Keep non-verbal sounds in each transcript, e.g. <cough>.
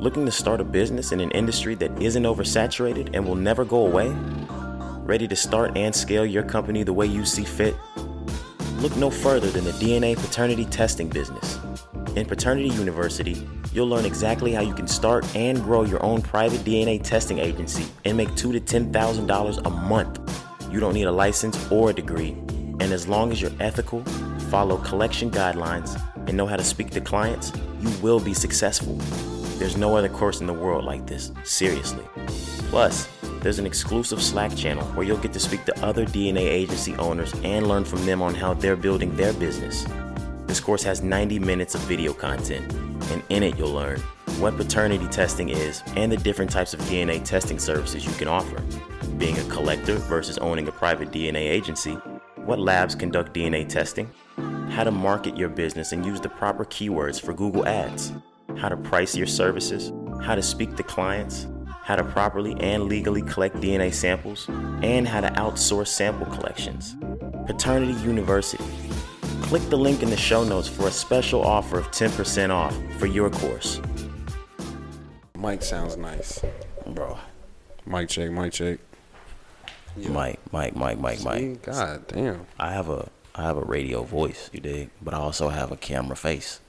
Looking to start a business in an industry that isn't oversaturated and will never go away? Ready to start and scale your company the way you see fit? Look no further than the DNA paternity testing business. In Paternity University, you'll learn exactly how you can start and grow your own private DNA testing agency and make two to ten thousand dollars a month. You don't need a license or a degree, and as long as you're ethical, follow collection guidelines, and know how to speak to clients, you will be successful. There's no other course in the world like this, seriously. Plus, there's an exclusive Slack channel where you'll get to speak to other DNA agency owners and learn from them on how they're building their business. This course has 90 minutes of video content, and in it, you'll learn what paternity testing is and the different types of DNA testing services you can offer. Being a collector versus owning a private DNA agency, what labs conduct DNA testing, how to market your business and use the proper keywords for Google Ads, how to price your services, how to speak to clients, how to properly and legally collect DNA samples, and how to outsource sample collections. Paternity University. Click the link in the show notes for a special offer of 10% off for your course. Mike sounds nice. Bro, Mike check, Mike check. Mike, Mike, Mike, Mike, Mike. God damn. I have a I have a radio voice, you dig, but I also have a camera face.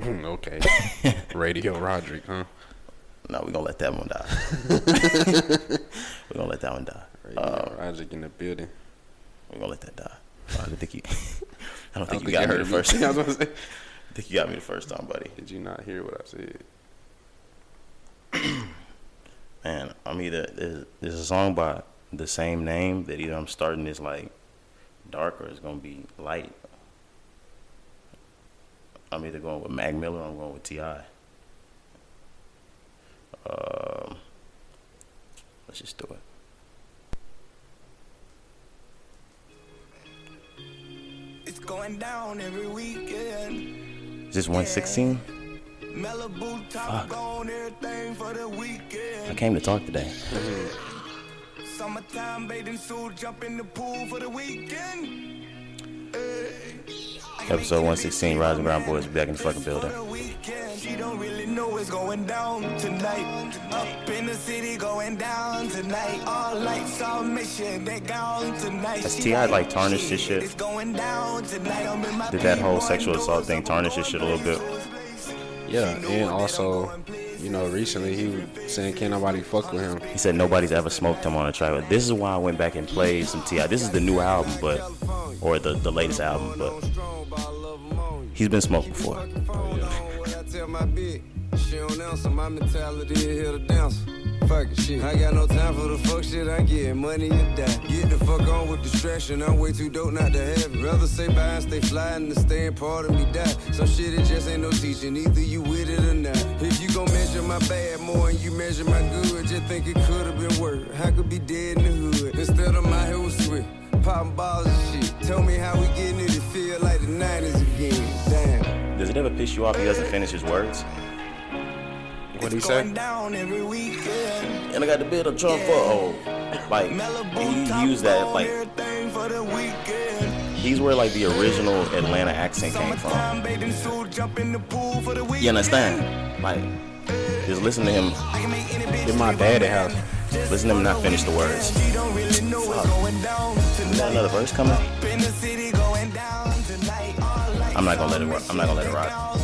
Hmm, okay. <laughs> Radio Roderick, huh? No, we're gonna let that one die. <laughs> we're gonna let that one die. Radio Roderick in the building. We're gonna let that die. I don't think you. <laughs> I don't I think don't you got me the first. I was gonna say, I think you got me the first time, buddy. Did you not hear what I said? <clears throat> Man, I'm either there's, there's a song by the same name that either I'm starting this like dark or it's gonna be light. I'm either going with Mac Miller or I'm going with Ti. Um, let's just do it. It's going down every weekend. Is this 116? Malibu top gone, everything for the weekend. I came to talk today. Summertime bathing suit, jump in the pool for the weekend. Episode 116, Rise and Grind Boys, back in the fucking building. For the weekend. She don't really know what's going down tonight. Up in the city, going down tonight. All lights on mission, they gone tonight. Has T.I. like tarnished his shit? It's going down tonight. I'm in my Did that whole sexual assault thing tarnish his shit a little bit? Yeah, and also, you know, recently he was saying can't nobody fuck with him. He said nobody's ever smoked him on a track. But this is why I went back and played some Ti. This is the new album, but or the the latest album, but he's been smoked before. I tell Fuck it, shit. I got no time for the fuck shit. I get money and die. Get the fuck on with distraction. I'm way too dope not to have it. Rather stay by and stay fly and staying part of me die. Some shit it just ain't no teaching. Either you with it or not. If you gon' measure my bad more and you measure my good, just think it could have been worse. I could be dead in the hood instead of my was swift. Popping balls and shit. Tell me how we getting it to feel like the 90s again. Damn. Does it ever piss you off he doesn't finish his words? What'd he It's say? down every weekend. And I got the bill to Trump for oh, like Malibu he top used that like for the weekend. he's where like the original Atlanta accent came from. Summertime bathing suit, jump in the pool for the. You understand? Like just listen to him, I can make any bitch Get my daddy house. listen to him not finish the words. She don't really know what's going down Is that another verse coming? In the city, going down tonight. All lights I'm not gonna let it rock. I'm not gonna let it rock.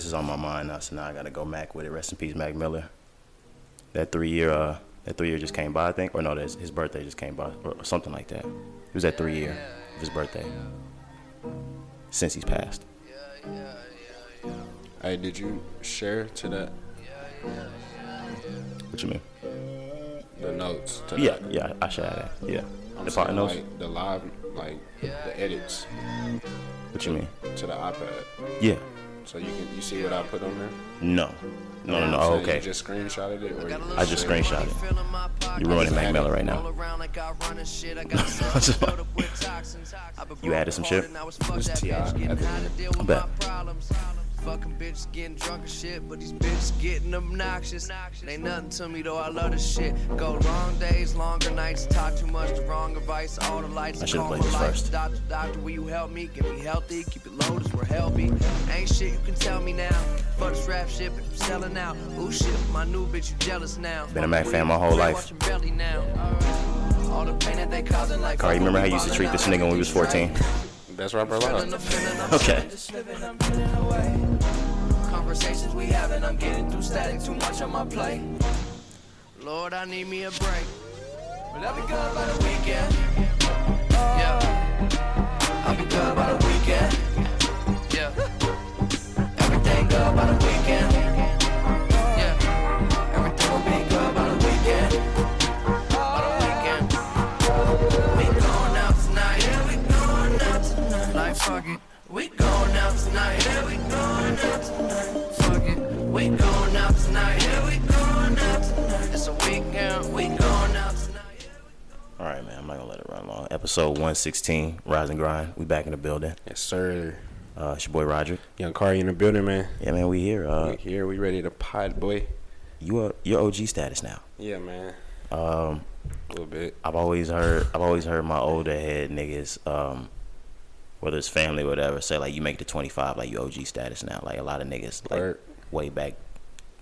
This is on my mind now, so now I gotta go Mac with it. Rest in peace, Mac Miller. That three year, uh, that three year just came by, I think, or no, that's his birthday just came by, or, or something like that. It was that three year of his birthday since he's passed. Yeah, yeah, yeah, yeah. Hey, did you share to that What you mean? the notes? To Yeah, that? yeah, I have that. Yeah, I'm the part notes. like the live, like the edits What you mean? to the iPad, Yeah. So you can you see what I put on there. No. No, no, no. Oh, You okay. just screenshotted it, or you I just screenshotted it. You're ruining Mac Miller right now. <laughs> You added some shit? It's T.I. at the end. I bet. Fucking bitches getting drunk and shit, but these bitches getting obnoxious. Ain't nothing to me though, I love this shit. Go long days, longer nights, talk too much, the wrong advice, all the lights. I should've call played this first. Doctor, doctor, will you help me? Get me healthy, keep it low, as we're healthy. Ain't shit you can tell me now. For this rap shit, but I'm selling out. Ooh shit, my new bitch, you jealous now. Been a Mac fan my whole life. Belly now. All the pain that they causing like. Carl, you remember how you used to treat this nigga when we was 14? Best rapper alive. Okay. Conversations we having, I'm getting through static, too much on my plate. Lord, I need me a break. But I'll be good by the weekend. Yeah. I'll be good by the weekend. Yeah. Everything good by the weekend. We going out tonight. Yeah, we going out tonight. It's a weekend. We going out tonight. All right, man. I'm not gonna let it run long. Episode 116, Rise and Grind. We back in the building. Yes, sir. Uh, it's your boy Roderick. Young Car in the building, man. Yeah, man. We here. Uh, we here. We ready to pod, boy. you are your OG status now. Yeah, man. Um, A little bit. I've always heard I've always heard my older head niggas, um, whether it's family or whatever, say like you make it to 25, like you OG status now. Like a lot of niggas like Word. Way back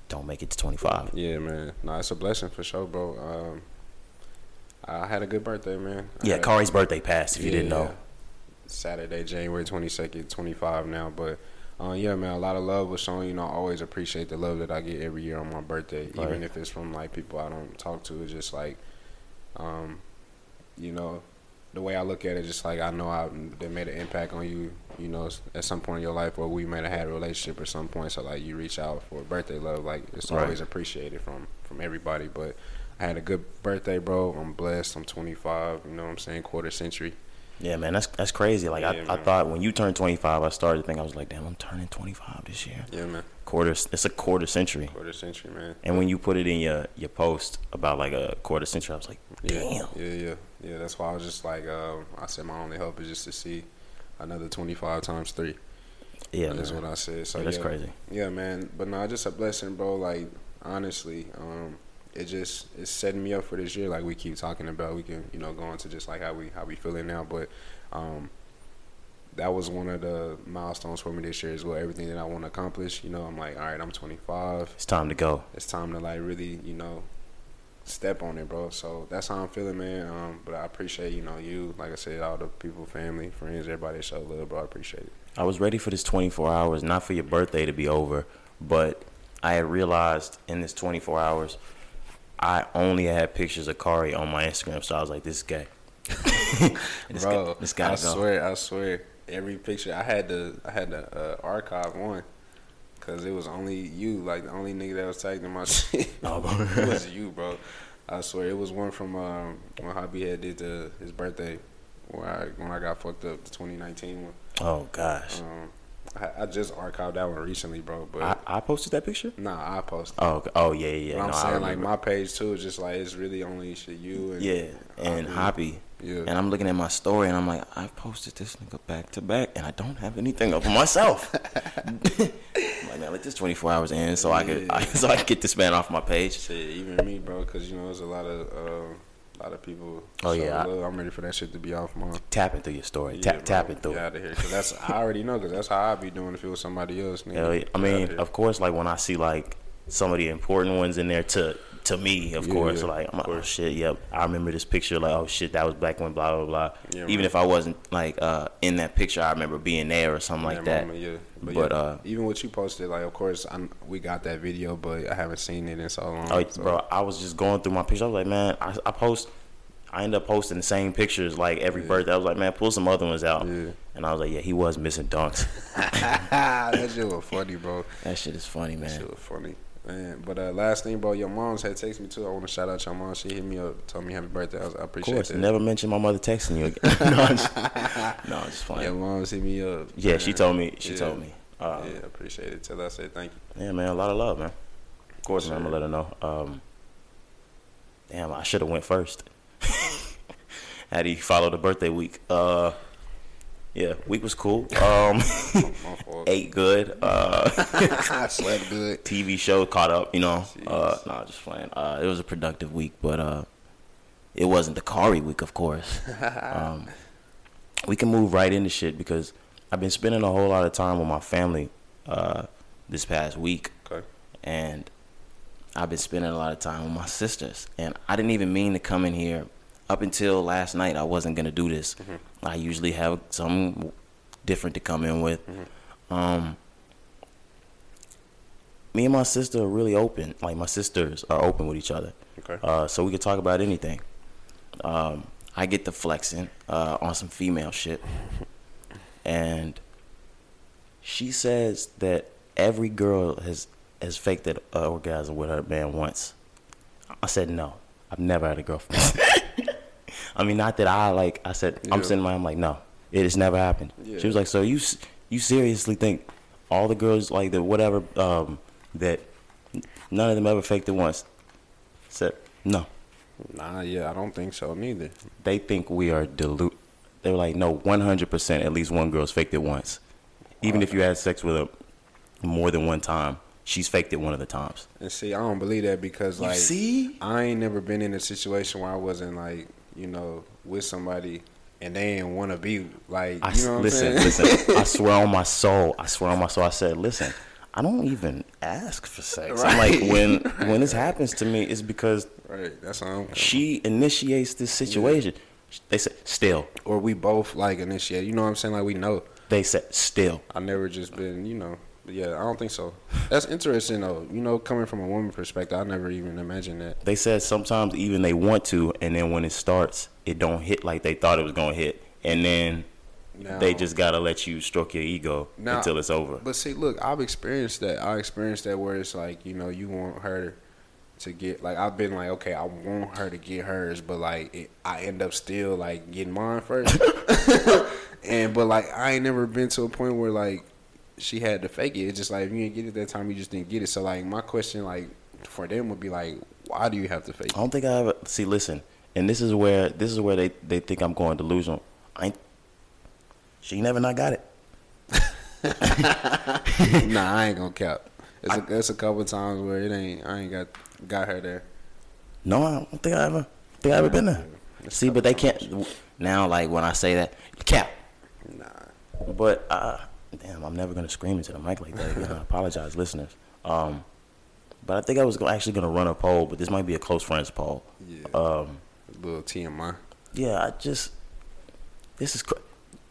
don't make it to 25. Yeah, man. No, it's a blessing for sure, bro. Um, I had a good birthday, man. I Yeah, Cari's birthday passed. If you didn't know, Saturday, January twenty second, twenty five now. But uh, yeah, man, a lot of love was shown. You know, I always appreciate the love that I get every year on my birthday, Right. even if it's from like people I don't talk to. It's just like, um, you know, the way I look at it, just like I know I they made an impact on you. You know, at some point in your life, or we might have had a relationship at some point. So like, you reach out for birthday love, like it's Right. always appreciated from from everybody. But I had a good birthday, bro. I'm blessed. I'm 25. You know what I'm saying? Quarter century. yeah, man, that's that's crazy. Like Yeah, I, I thought when you turned 25, I started to think I was like, damn, I'm turning 25 this year. Yeah, man. Quarter, it's a quarter century. Quarter century, man. And when you put it in your your post about like a quarter century, I was like, Yeah, damn. yeah, yeah, yeah. That's why I was just like, um, I said my only hope is just to see another twenty five times three. Yeah, that's man. what I said. So Yeah, that's yeah, crazy. Yeah, man. But no, just a blessing, bro. Like honestly, um, it just it's setting me up for this year. Like we keep talking about, we can you know go into just like how we how we feeling now, but. um that was one of the milestones for me this year as well. Everything that I want to accomplish, you know, I'm like, all right, I'm 25 It's time to go. it's time to like really, you know, step on it, bro. So that's how I'm feeling, man. Um, but I appreciate, you know, you, like I said, all the people, family, friends, everybody that show love, bro. I appreciate it. I was ready for this 24 hours, not for your birthday to be over, but I had realized in this 24 hours, I only had pictures of Cari on my Instagram, so I was like, this guy. gay. <laughs> this bro, guy, this gotta I go. swear, I swear, every picture I had to, I had to uh, archive one. Cause it was only you, like the only nigga that was tagging my <laughs> shit. Oh, bro. it was you, bro. I swear, it was one from um, when Hobby had did the, his birthday, where I, when I got fucked up, the 2019 one. Oh gosh, Um, I, I just archived that one recently, bro. But I, I posted that picture. nah, I posted. Oh, okay. oh yeah, yeah. But I'm no, I saying like my page too is just like it's really only shit you and yeah, and Hobby. Yeah. And I'm looking at my story and I'm like, I've posted this nigga back to back and I don't have anything up for myself. <laughs> I'm like, man, let this 24 hours in so I could, I, <laughs> so I could get this man off my page. shit, even me, bro, because you know there's a lot of uh, lot of people. Oh, yeah, I-. I'm ready for that shit to be off my. Tapping through your story, Yeah, tap, tapping through. Get out of here, cause that's I already know, cause that's how I'd be doing if it was somebody else. Nigga. Hell yeah. I mean, of course, like when I see like some of the important ones in there to to me, of Yeah, course, yeah, like I'm like, oh shit, yep. I remember this picture, like oh shit, that was back when blah blah blah. Yeah, Even if I wasn't like uh in that picture, I remember being there or something like that. moment, yeah. But, But, uh, even what you posted, like of course I'm, we got that video, but I haven't seen it in so long. Oh, so- bro, I was just going through my pictures. I was like, man, I, I post. I end up posting the same pictures like every birthday. I was like, man, pull some other ones out. And I was like, yeah, he was missing dunks. <laughs> that shit was funny, bro. that shit is funny, man. That shit was funny. Man, but uh, last thing, bro, your mom's had texted me too. I want to shout out your mom. She hit me up, told me happy birthday. I, was, I Of appreciate course, that. never mention my mother texting you again. <laughs> <laughs> no, I'm just, no, just playing. Your mom's hit me up. Yeah, she told me. She Yeah. told me. Uh, yeah, appreciate it. Tell her I said thank you. yeah. man, a lot of love, man. Of course, man, I'm gonna let her know. Um, damn, I should have went first. <laughs> How do you follow the birthday week? Uh, Yeah, week was cool. Um, <laughs> <laughs> ate good. Uh, I <laughs> slept good. TV show caught up. You know. Uh, nah, just playing. Uh, it was a productive week, but uh, it wasn't the Cari week, of course. um, we can move right into shit because I've been spending a whole lot of time with my family uh, this past week, Okay. and I've been spending a lot of time with my sisters. And I didn't even mean to come in here. Up until last night, I wasn't gonna do this. I usually have something different to come in with. Um, me and my sister are really open. Like my sisters are open with each other. Okay. Uh, so we could talk about anything. Um, I get the flexing uh, on some female shit, <laughs> and she says that every girl has has faked an orgasm with her man once. I said no. I've never had a girlfriend. <laughs> I mean, not that I like. I said I'm Yeah. sitting there. I'm like, no, it has never happened. Yeah. She was like, so you you seriously think all the girls like the whatever um, that none of them ever faked it once? I said no. Nah, yeah, I don't think so neither. They think we are delu. They were like, no, 100%. At least one girl's faked it once. Even if you had sex with her more than one time, she's faked it one of the times. And see, I don't believe that because You like see? I ain't never been in a situation where I wasn't like, you know, with somebody and they didn't want to be like, I you know listen, listen. <laughs> I swear on my soul. I swear on my soul. I said, listen. I don't even ask for sex. I'm like, when when this <laughs> happens to me, it's because right, that's I'm. she initiates this situation. They said still. Or we both like initiate. You know what I'm saying? Like we know. They said still. I never just been, you know. But Yeah, I don't think so. That's interesting though. You know, coming from a woman perspective, I never even imagined that. They said sometimes even they want to, and then when it starts, it don't hit like they thought it was gonna hit, and then Now, they just gotta let you stroke your ego Now- until it's over. But see, look, I've experienced that. I experienced that where it's like, you know, you want her to get like I've been like, okay, I want her to get hers, but like it, I end up still like getting mine first. <laughs> and but like I ain't never been to a point where like she had to fake it. It's just like if you didn't get it that time, you just didn't get it. So like my question like for them would be like, why do you have to fake it? I don't think I ever see. Listen, and this is where this is where they they think I'm going delusional. I ain't. She never not got it. <laughs> nah, I ain't gonna cap. It's a, it's a couple times where it ain't. I ain't got got her there. No, I don't think I ever think I ever been there. See, but they can't now. Like when I say that, cap. Nah. But uh, damn, I'm never gonna scream into the mic like that again. I apologize, listeners. Um, but I think I was actually gonna run a poll, but this might be a close friends poll. Yeah. Um, little TMI. yeah, I just this is cr-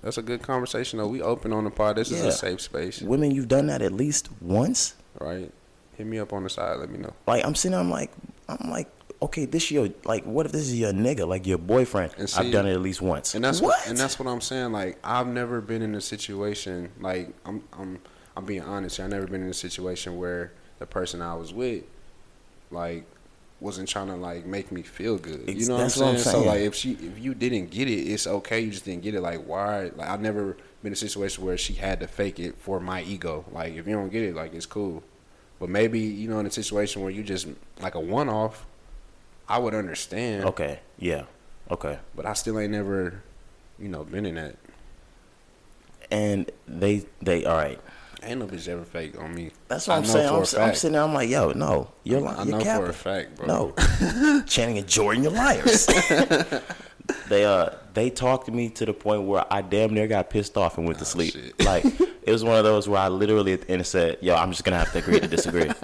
That's a good conversation though. We open on the pod. This is a safe space, women. You've done that at least once. right? Hit me up on the side. Let me know. Like I'm sitting, there, I'm like, I'm like, okay, this your like, what if this is your nigga, like your boyfriend? And see- I've done it at least once. And that's what? what, and that's what I'm saying. Like I've never been in a situation like I'm I'm I'm being honest. I've never been in a situation where the person I was with, like, wasn't trying to like make me feel good. You know what what I'm I'm saying? So like if she if you didn't get it, it's okay. You just didn't get it. Like why? Like I've never been in a situation where she had to fake it for my ego. Like if you don't get it, like it's cool. But maybe you know in a situation where you just like a one off, I would understand. okay, yeah, okay. But I still ain't never, you know, been in that. And they they all right. Ain't no bitch ever fake on me. That's what I I'm saying. I'm, I'm sitting there. I'm like, yo, no, you're lying. I you're know capping. for a fact, bro. No, <laughs> Channing and Jordan, you're liars. <laughs> they uh they talked to me to the point where I damn near got pissed off and went to sleep. Oh, shit. Like it was one of those where I literally at the end said, "Yo, I'm just gonna have to agree to disagree." <laughs>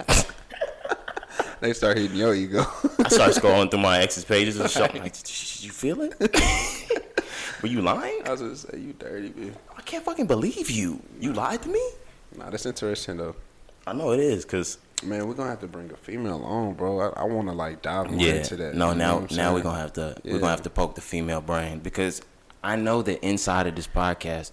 They start hitting your ego. I start <laughs> scrolling through my ex's pages and shit. Like, "Did <laughs> you feel it? <laughs> Were you lying? I was gonna say you dirty, man. I can't fucking believe you. You lied to me. Nah, that's interesting though. I know it is, cause Man, we're gonna have to bring a female on, bro. I, I want to like dive more yeah. into that. No, you know now now we're gonna have to we're gonna have to poke the female brain because I know that inside of this podcast,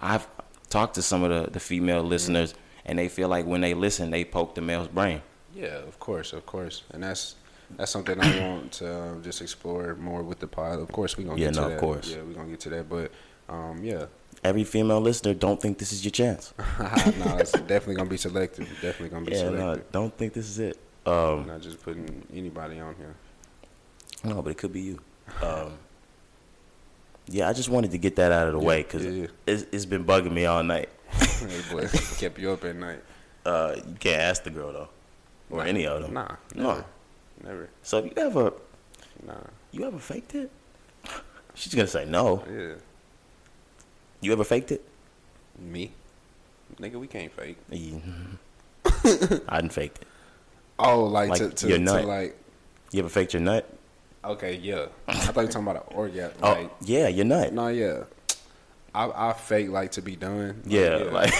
I've talked to some of the the female listeners and they feel like when they listen, they poke the male's brain. Yeah, of course, of course, and that's that's something I want to um, just explore more with the pod. Of course, we gonna Yeah, get to no, of course. Yeah, we gonna get to that, but um, yeah, Every female listener don't think this is your chance. <laughs> no, it's definitely gonna be selective. Definitely gonna be Yeah, no, selective. don't think this is it. Um, Not just putting anybody on here. no, but it could be you. Um, Yeah, I just wanted to get that out of the way because yeah, yeah. it's, it's been bugging me all night. <laughs> Hey, boy, kept you up at night. Uh, you can't ask the girl though, or Nah, any of them. Nah, No. never, never. So if you ever Nah, you ever faked it? <sighs> She's gonna say no. yeah. You ever faked it? Me, nigga, we can't fake. Yeah. <laughs> I didn't fake it. Oh, like, Like to, to, your to nut. like. You ever faked your nut? Okay, yeah. I thought you were talking about an orgasm. <laughs> Oh, Like, yeah, your nut. no, yeah. I I fake like to be done. Like, yeah, like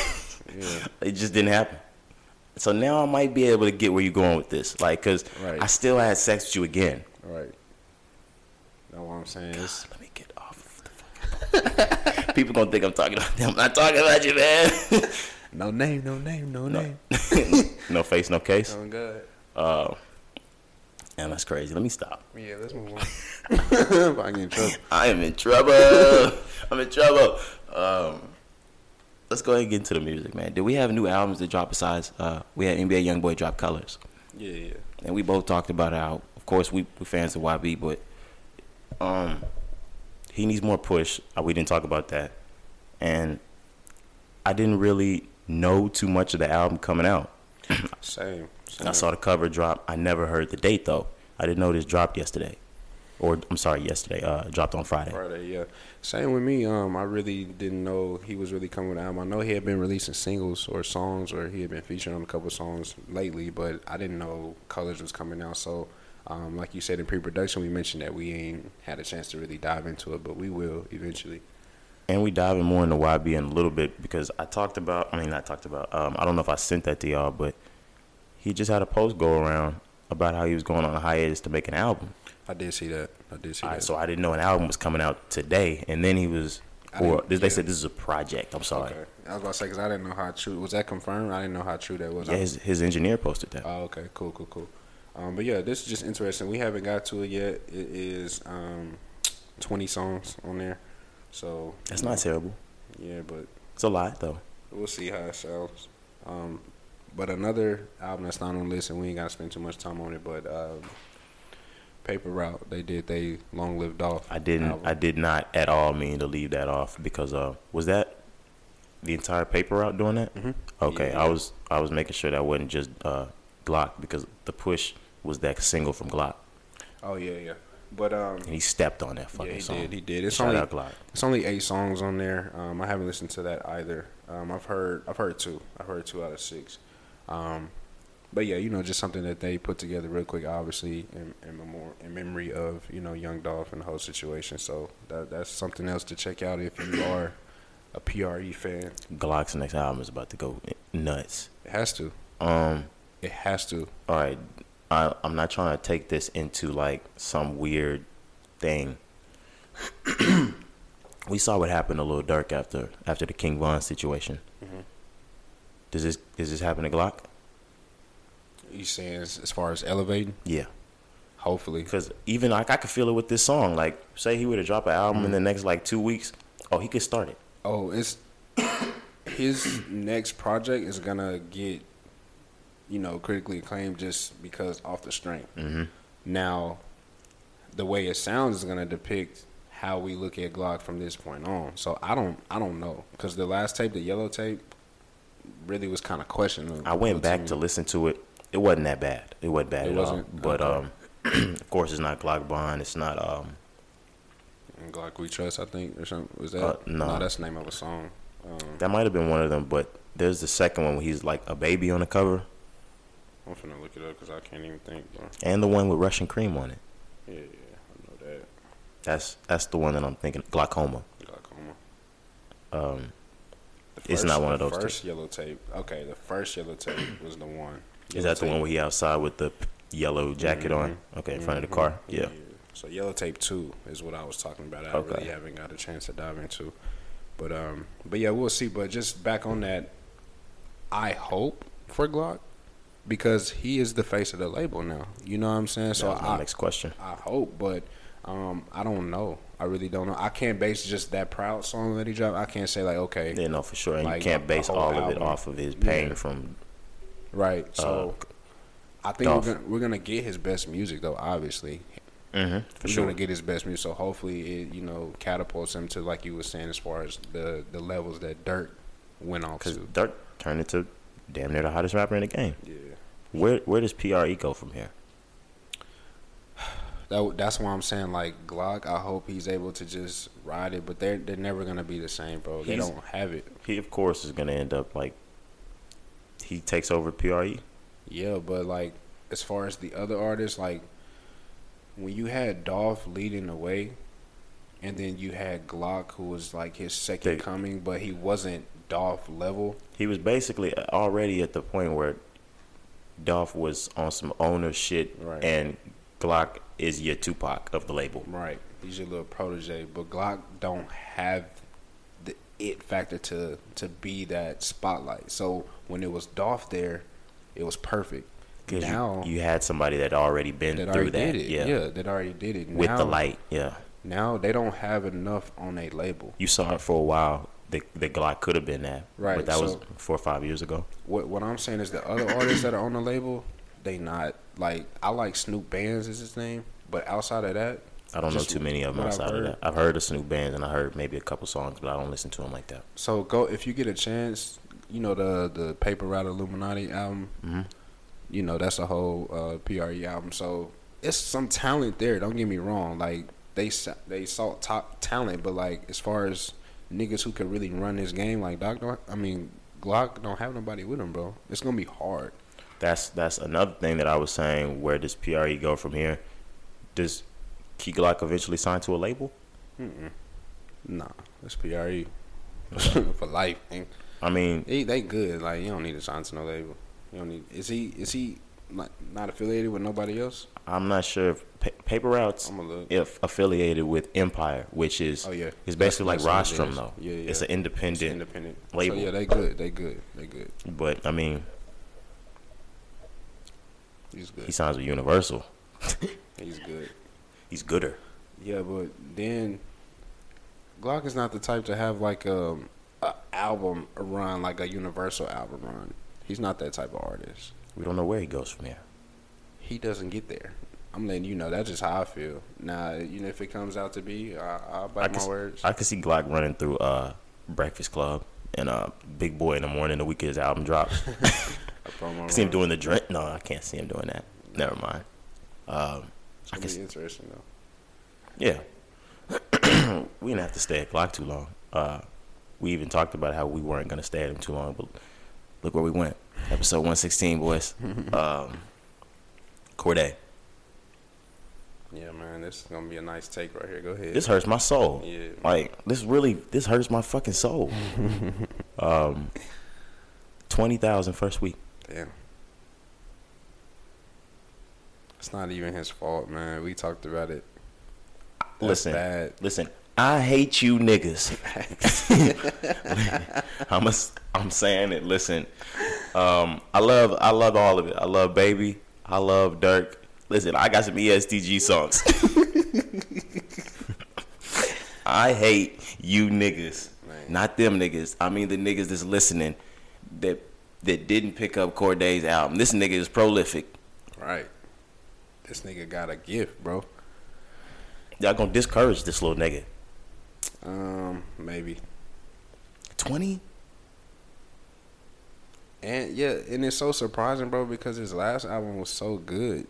yeah. <laughs> it just didn't happen. So now I might be able to get where you're going with this, like, cause Right. I still had sex with you again. Right. That's what I'm saying. It's, Let me get off of the fucking. <laughs> People gonna think I'm talking about them. I'm not talking about you, man. <laughs> no name, no name, no, name. <laughs> no face, no case. Oh God. Uh, and that's crazy. Let me stop. Yeah, let's move on. I get in trouble. I am in trouble. I'm in trouble. Um, let's go ahead and get into the music, man. Did we have new albums that drop besides? Uh, we had NBA YoungBoy drop Colors, Yeah, yeah. and we both talked about how, of course, we we fans of YB, but um, he needs more push. Uh, we didn't talk about that, and I didn't really know too much of the album coming out. <clears throat> Same. same. I saw the cover drop. I never heard the date though. I didn't know this dropped yesterday, or I'm sorry, yesterday. Uh, dropped on Friday. Friday, yeah. Same with me. Um, I really didn't know he was really coming with an album. I know he had been releasing singles or songs, or he had been featured on a couple songs lately, but I didn't know Colors was coming out. So, um, like you said in pre-production, we mentioned that we ain't had a chance to really dive into it, but we will eventually. And we diving more into YB in a little bit because I talked about. I mean, not talked about. Um, I don't know if I sent that to y'all, but he just had a post go around about how he was going on a hiatus to make an album. I did see that. I did see All right, that. so I didn't know an album was coming out today, and then he was. Or didn't- they said this is a project. I'm sorry. okay. I was about to say because I didn't know how true was that confirmed. I didn't know how true that was. Yeah, his his engineer posted that. Oh, okay, cool, cool, cool. Um, but yeah, this is just interesting. We haven't got to it yet. It is um, 20 songs on there, so That's not terrible. yeah, but It's a lot though. we'll see how it sounds. Um, but another album that's not on the list, and we ain't gotta spend too much time on it. But um, Paper Route, they did they Long Lived Off. I didn't. album. I did not at all mean to leave that off because uh, was that the entire paper route doing that? Mhm. Okay, Yeah. I was I was making sure that wasn't just uh, Glock because the push was that single from Glock, Oh yeah, yeah. But um, and he stepped on that fucking yeah, he song. did. He did. It's Shout only. It's only eight songs on there. Um, I haven't listened to that either. Um, I've heard I've heard two. I've heard two out of six. Um, but yeah, you know, just something that they put together real quick, obviously in in, memor- in memory of you know Young Dolph and the whole situation. So that that's something else to check out if you are a PRE fan. Glock's next album is about to go nuts. It has to. Um, It has to. all right, I, I'm not trying to take this into like some weird thing. <coughs> we saw what happened to Lil Durk after after the King Von situation. Mhm. Does this does this happen to Glock? You saying as, as far as elevating? Yeah, Hopefully. because even like I could feel it with this song. Like, say he were to drop an album in the next like two weeks. Oh, he could start it. Oh, it's <coughs> his next project is gonna get, you know, critically acclaimed just because off the strength. Mm-hmm. Now, the way it sounds is gonna depict how we look at Glock from this point on. So I don't, I don't know, because the last tape, the yellow tape, really was kind of questionable. I went back me. to listen to it. It wasn't that bad. It wasn't bad It at wasn't? all. But Okay. um, <clears throat> of course, it's not Glock Bond. It's not um. Glock We Trust, I think, or something. Was that? Uh, no. that's the name of a song. Um, That might have been one of them. But there's the second one where he's like a baby on the cover, I'm finna look it up because I can't even think. Bro. and the one with Russian cream on it. Yeah, yeah, I know that. That's that's the one that I'm thinking. Glockoma. Glockoma. Um, The It's not one of those two. First yellow tape. Okay, the first yellow tape was the one. Is that the one where he outside with the yellow jacket on? Okay, in front of the car. Yeah. So yellow tape two is what I was talking about. I Okay. really haven't got a chance to dive into, but um, but yeah, we'll see. But just back on that, I hope for Glock because he is the face of the label now. You know what I'm saying? So I, next question. I hope, but um, I don't know. I really don't know. I can't base just that proud song that he dropped. I can't say like, okay, Yeah, no, for sure. And Like, you can't base all of it off of his pain Yeah. from. Right. So Uh, I think Dolph. we're gonna, we're gonna get his best music though. Obviously, Mm-hmm, for He's sure. gonna get his best music. So hopefully, it you know catapults him to like you were saying as far as the the levels that Durk went off Because to. Durk turned into damn near the hottest rapper in the game. Yeah. Where where does PRE go from here? <sighs> That, that's why I'm saying like Glock. I hope he's able to just ride it, but they're they're never gonna be the same, bro. They He's- don't have it. He of course is gonna end up like he takes over. PRE. Yeah, but like as far as the other artists, like when you had Dolph leading the way, and then you had Glock, who was like his second They- coming, but he wasn't Dolph level. He was basically already at the point where Dolph was on some owner shit, Right. and Glock is your Tupac of the label. Right, he's your little protege, but Glock don't have it factor to to be that spotlight. So when it was Dolph there, it was perfect. Because Now you, you had somebody that already been that through already that, did it, yeah, yeah. that already did it. with the light, yeah. Now they don't have enough on a label. You saw it for a while. The the Glock could have been that, Right, But that was four or five years ago. What what I'm saying is the other artists that are on the label, they not like I like Snupe Bandz is his name, but outside of that, I don't just know too many of them what I've outside of heard. that. I've heard of Snupe Bandz and I heard maybe a couple songs, but I don't listen to them like that. So go if you get a chance, you know the the Paper Route Illuminati album. Mhm. You know that's a whole uh, PRE album. So it's some talent there. Don't get me wrong. Like they sa- they saw top talent, but like as far as niggas who can really run this game, like Doc don't. I mean Glock don't have nobody with him, bro. It's gonna be hard. That's that's another thing that I was saying. Where does PRE go from here? Does Key Glock eventually signed to a label? Nah, it's PRE <laughs> for life. Man. I mean, They they good. Like you don't need to sign to no label. You don't need. Is he is he not, not affiliated with nobody else? I'm not sure if pa- Paper Routes if affiliated with Empire, which is Oh yeah, it's basically like That's- that's what Rostrum though. Yeah, yeah. It's an It's independent, independent label. So yeah, they good. They good. They good. but I mean, He's good. he signs with Universal. <laughs> He's good. He's gooder. Yeah, but then Glock is not the type to have like um, a album run like a Universal album run. He's not that type of artist. We don't know where he goes from here. He doesn't get there. I'm letting you know. That's just how I feel. Now, you know, if it comes out to be, I, I'll I bite can, my words. I can see Glock running through uh, Breakfast Club and uh, Big Boy in the morning the week his album drops. A <laughs> I <laughs> see him doing the drink. No, I can't see him doing that. Never mind. Um, I gonna be interesting though. Yeah. <clears throat> we didn't have to stay at Glock too long. Uh, we even talked about how we weren't going to stay at him too long, but look where we went. Episode 116, boys. <laughs> um, Cordae. Yeah, man, this is gonna be a nice take right here. Go ahead. This hurts my soul. Yeah. Like, this really, this hurts my fucking soul. <laughs> um, 20,000 first week. Damn. It's not even his fault, man. We talked about it. That's listen, bad. listen. I hate you niggas. <laughs> I'm a, I'm saying it. Listen, um, I love I love all of it. I love Baby. I love Durk. Listen, I got some E ESTG songs. <laughs> I hate you niggas, Man. not them niggas. I mean the niggas that's listening that that didn't pick up Cordae's album. This nigga is prolific. Right. This nigga got a gift, bro. Y'all gonna discourage this little nigga. Um, maybe. Twenty. And yeah, and it's so surprising, bro, because his last album was so good.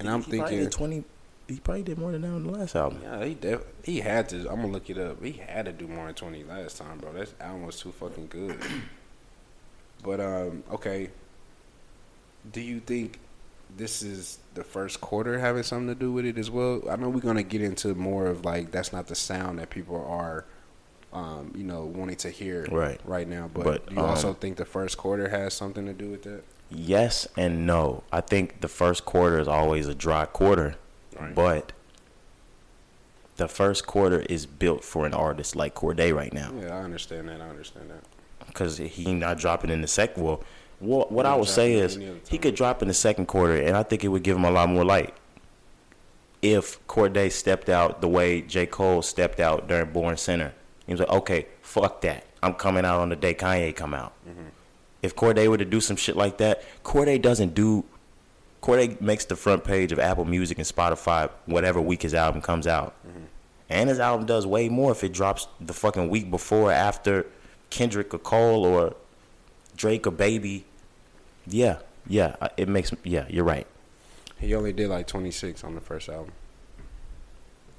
And I'm thinking, twenty. He probably did more than that on the last album. yeah, he def- he had to. I'm gonna look it up. He had to do more than 20 last time, bro. That album was too fucking good. But um, okay. Do you think this is the first quarter having something to do with it as well? I know we're gonna get into more of like that's not the sound that people are, um, you know, wanting to hear Right. right now. But, But, do you also um, think the first quarter has something to do with that? Yes and no. I think the first quarter is always a dry quarter, Right. but the first quarter is built for an artist like Cordae right now Yeah, I understand that. I understand that. because he not dropping in the second. Well, what, what I would say is he could drop in the second quarter, and I think it would give him a lot more light. If Cordae stepped out the way J. Cole stepped out during Born Sinner, he was like, okay, fuck that. I'm coming out on the day Kanye come out. Mm-hmm. If Cordae were to do some shit like that, Cordae doesn't do Cordae makes the front page of Apple Music and Spotify whatever week his album comes out. And his album does way more if it drops the fucking week before or after Kendrick or Cole or Drake or Baby. Yeah, yeah, uh, it makes yeah, you're right. He only did like 26 on the first album.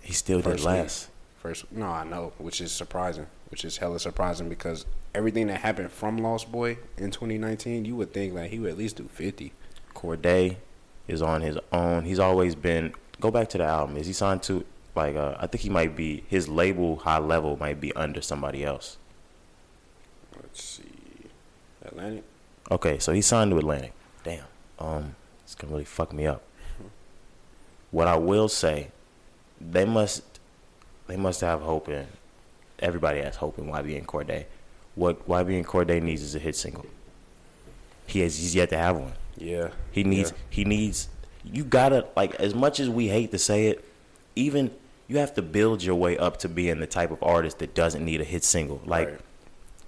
He still did First less. First, no, I know, which is surprising, which is hella surprising because everything that happened from Lost Boy in 2019, you would think like he would at least do 50. Cordae is on his own. He's always been. Go back to the album. Is he signed to like? Uh, I think he might be. His label, High Level, might be under somebody else. Let's see, Atlantic. Okay, so he signed to Atlantic. Damn. Um, it's gonna really fuck me up. What I will say, they must, they must have hope in. Everybody has hope in YB and Cordae. What YB and Cordae needs is a hit single. He has he's yet to have one. Yeah, He needs Yeah. he needs you gotta like as much as we hate to say it, even you have to build your way up to being the type of artist that doesn't need a hit single. Like Right.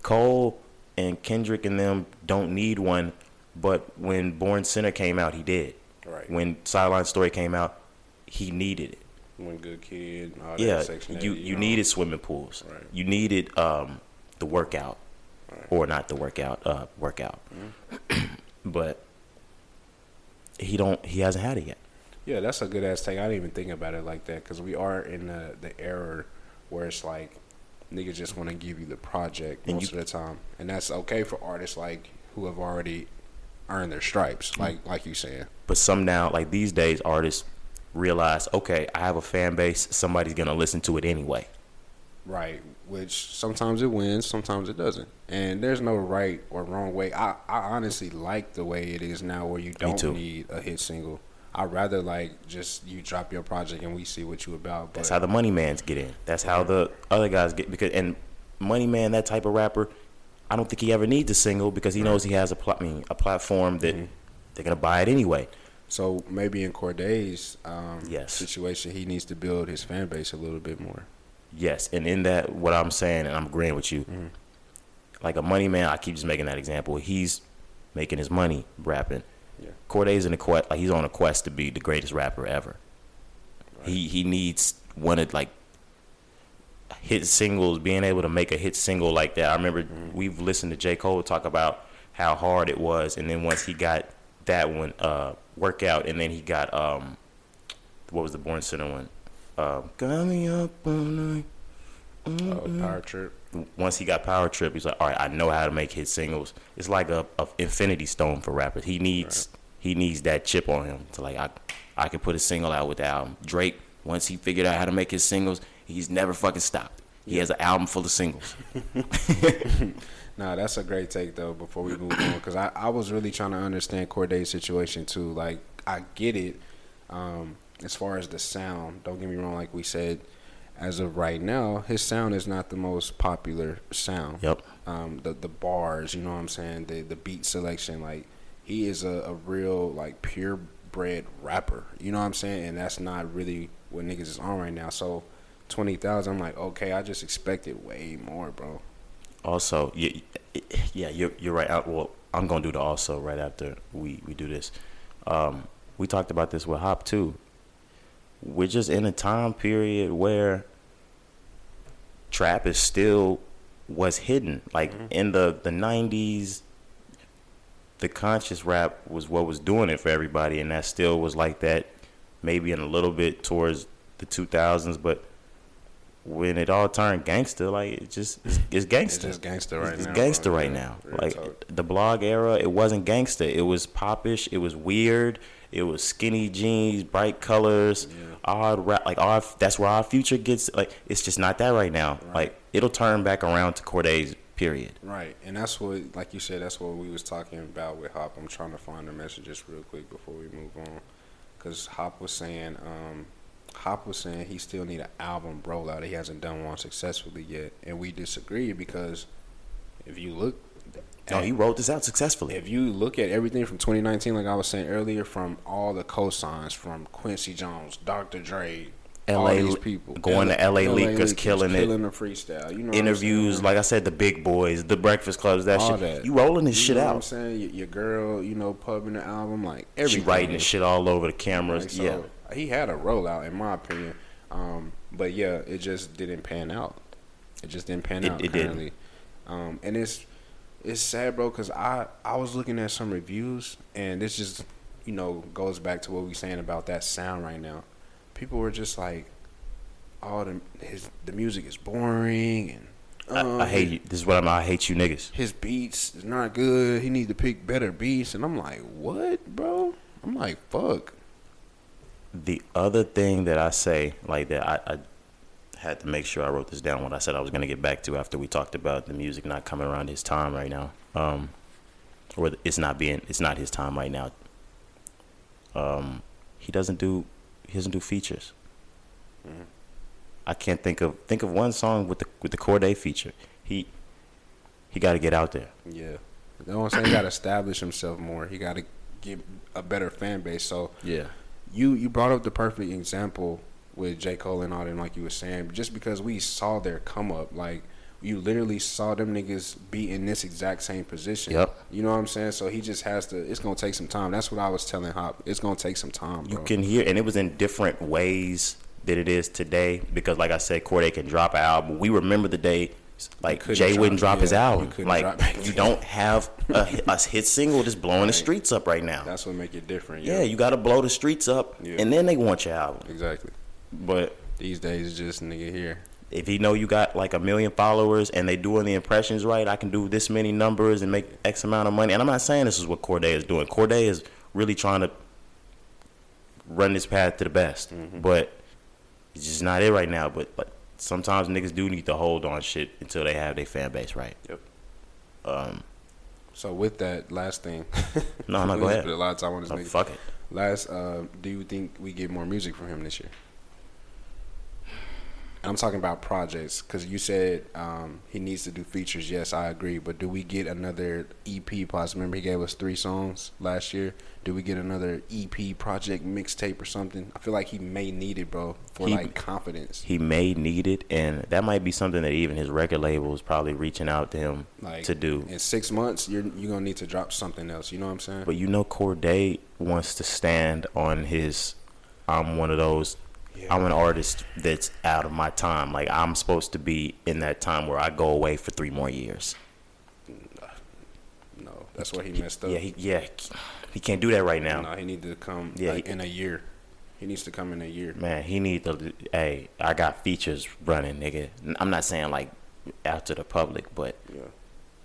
Cole and Kendrick and them don't need one, but when Born Sinner came out, he did. Right. When Sideline Story came out, he needed it. One good kid. All Yeah, you you needed swimming pools. Right. You needed um the workout, Right. or not the workout, uh workout. Mm-hmm. <clears throat> but he don't. He hasn't had it yet. Yeah, that's a good ass take. I didn't even think about it like that because we are in the the era where it's like niggas just want to give you the project And most you- of the time, and that's okay for artists like who have already earned their stripes, mm. like like you saying. But some now, like these days, artists realize, okay, I have a fan base. Somebody's gonna listen to it anyway. Right, which sometimes it wins, sometimes it doesn't, and there's no right or wrong way. I, I honestly like the way it is now, where you don't need a hit single. I'd rather like just you drop your project and we see what you about. But That's how the money mans get in. That's how the other guys get because and money man, that type of rapper, I don't think he ever needs a single because he knows he has a pl- I mean, a platform that Mm-hmm. they're gonna buy it anyway. So maybe in Cordae's um, Yes. situation, he needs to build his fan base a little bit more. Yes, and in that, what I'm saying, and I'm agreeing with you, Mm-hmm. like a money man, I keep just making that example. He's making his money rapping. Yeah. Cordae's in a quest, like he's on a quest to be the greatest rapper ever. He he needs one of like hit singles, being able to make a hit single like that. I remember Mm-hmm. we've listened to J Cole talk about how hard it was, and then once he got that one uh, workout, and then he got um, what was the Born Sinner one? Um, got me up all night. Uh, power trip. Once he got Power Trip, he's like, all right, I know how to make hit singles. It's like a, a infinity stone for rappers. He needs he needs that chip on him to like I I can put a single out with the album. Drake, once he figured out how to make his singles, he's never fucking stopped. He has an album full of singles. <laughs> <laughs> Nah, that's a great take though. Before we move on, because I, I was really trying to understand Cordae's situation too. Like I get it, um, as far as the sound. Don't get me wrong. Like we said, as of right now, his sound is not the most popular sound. Yep. Um, the the bars, you know what I'm saying. The the beat selection, like he is a, a real like purebred rapper. You know what I'm saying, and that's not really what niggas is on right now. So twenty thousand, I'm like, okay, I just expected way more, bro. Also, yeah, yeah, you're you're right. I, well, I'm gonna do the also right after we we do this. Um, we talked about this with Hop too. We're just in a time period where trap is still was hidden. Like mm-hmm. in the the '90s, the conscious rap was what was doing it for everybody, and that still was like that. Maybe in a little bit towards the 2000s, but when it all turned gangster, like it just it's, it's It's gangster. just gangster right It's now. gangster bro. right Yeah, now. Like talk. the blog era, it wasn't gangster. It was popish. It was weird. It was skinny jeans, bright colors, odd rap. Like our that's where our future gets. Like it's just not that right now. Like it'll turn back around to Cordae's period. Right, and that's what, like you said, that's what we was talking about with Hop. I'm trying to find the messages real quick before we move on, because Hop was saying, um, Hop was saying he still need an album rollout. He hasn't done one successfully yet, and we disagree because if you look, No, he wrote this out successfully. if you look at everything from 2019, like I was saying earlier, from all the cosigns from Quincy Jones, Dr. Dre, all L.A. these people going to L.A. leakers, killing it. killing the freestyle. You know, Interviews, like I said, the big boys, the Breakfast Clubs, that all shit. that. You rolling this You shit know What I'm out. saying your, your girl, you know, pubbing the album, like everything. She writing the shit all over the cameras. Like, so yeah, he had a rollout, in my opinion. Um, but yeah, it just didn't pan out. It just didn't pan It- out it didn't. Um, and it's it's sad, bro, because I I was looking at some reviews, and this just you know goes back to what we saying about that sound right now. People were just like, "Oh, the his the music is boring," and I, I um, hate you. This is what I'm. I hate you niggas. his beats is not good. He needs to pick better beats, and I'm like, "What, bro?" I'm like, "Fuck." The other thing that I say, like that, I, I had to make sure I wrote this down. What I said I was gonna get back to after we talked about the music not coming around his time right now, um, or it's not being, it's not his time right now. Um, he doesn't do, he doesn't do features. I can't think of think of one song with the with the Cordae feature. He he got to get out there. Yeah. You know what I'm saying? He got to establish himself more. He got to get a better fan base. So Yeah. you you brought up the perfect example with J. Cole and all them, like you were saying, just because we saw their come up. Like, you literally saw them niggas be in this exact same position. Yep. You know what I'm saying? So he just has to, it's going to take some time. That's what I was telling Hop. It's going to take some time, bro. You can hear, and it was in different ways that it is today. Because, like I said, Cordae can drop an album. We remember the day, like Jay drop- wouldn't drop his yeah, you album. Like drop you don't have a, hit- a hit single that's blowing the streets up right now. That's what make it different. yeah, you got to blow the streets up, Yeah. and then they want your album. Exactly. But These days, it's just nigga here. if you know you got like a million followers and they doing the impressions right, I can do this many numbers and make X amount of money. And I'm not saying this is what Cordae is doing. Cordae is really trying to run this path to the best, Mm-hmm. but it's just not it right now. But but sometimes niggas do need to hold on shit until they have their fan base right. Yep. Um, So with that, last thing. <laughs> No, no, We go just ahead. Put a lot of time on this oh, nigga. fuck it. Last, uh, do you think we get more music from him this year? And I'm talking about projects because you said um, he needs to do features. Yes, I agree. But do we get another EP? Possibly. Remember, he gave us three songs last year. Do we get another EP project mixtape or something? I feel like he may need it, bro, for He- like confidence. He may need it, and that might be something that even his record label is probably reaching out to him Like to do. in six months, you're you're gonna need to drop something else. You know what I'm saying? But you know, Cordae wants to stand on his. I'm one of those. I'm an artist that's out of my time. Like I'm supposed to be in that time where I go away for three more years. no, that's where he messed up. Yeah, he yeah, he can't do that right now. No, he need to come Yeah, like he- in a year. He needs to come in a year. Man, he need to. Hey, I got features running, nigga. I'm not saying like out to the public, but Yeah.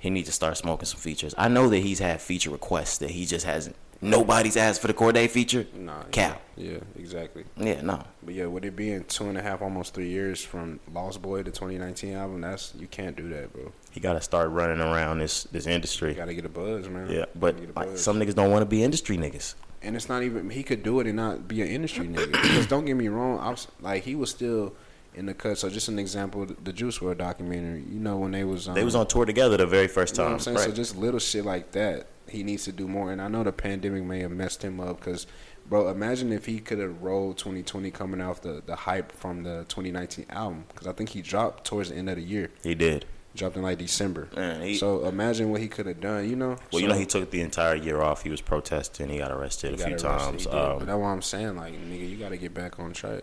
he needs to start smoking some features. I know that he's had feature requests that he just hasn't. Nobody's asked for the Cordae feature. Nah. Cap. Yeah, exactly. Yeah, no. But yeah, with it being two and a half, almost three years from Lost Boy to 2019 album, that's you can't do that, bro. He got to start running around this this industry. You gotta get a buzz, man. Yeah, but like, some niggas don't want to be industry niggas. and it's not even he could do it and not be an industry nigga. <clears throat> Because don't get me wrong, I was like he was still in the cut. So just an example, the- Juice WRLD documentary. You know when they was um, They was on tour together the very first You know time. what I'm saying? right? So just little shit like that, he needs to do more. And I know the pandemic may have messed him up because, bro, imagine if he could have rolled 2020 coming off the, the hype from the 2019 album. Because I think he dropped towards the end of the year, he did. dropped in like December. Man, he- so imagine what he could have done. You know? Well, you know, he took the entire year off. He was protesting. He got arrested he a got few arrested, times. Um, that's what I'm saying. Like, nigga, you got to get back on track.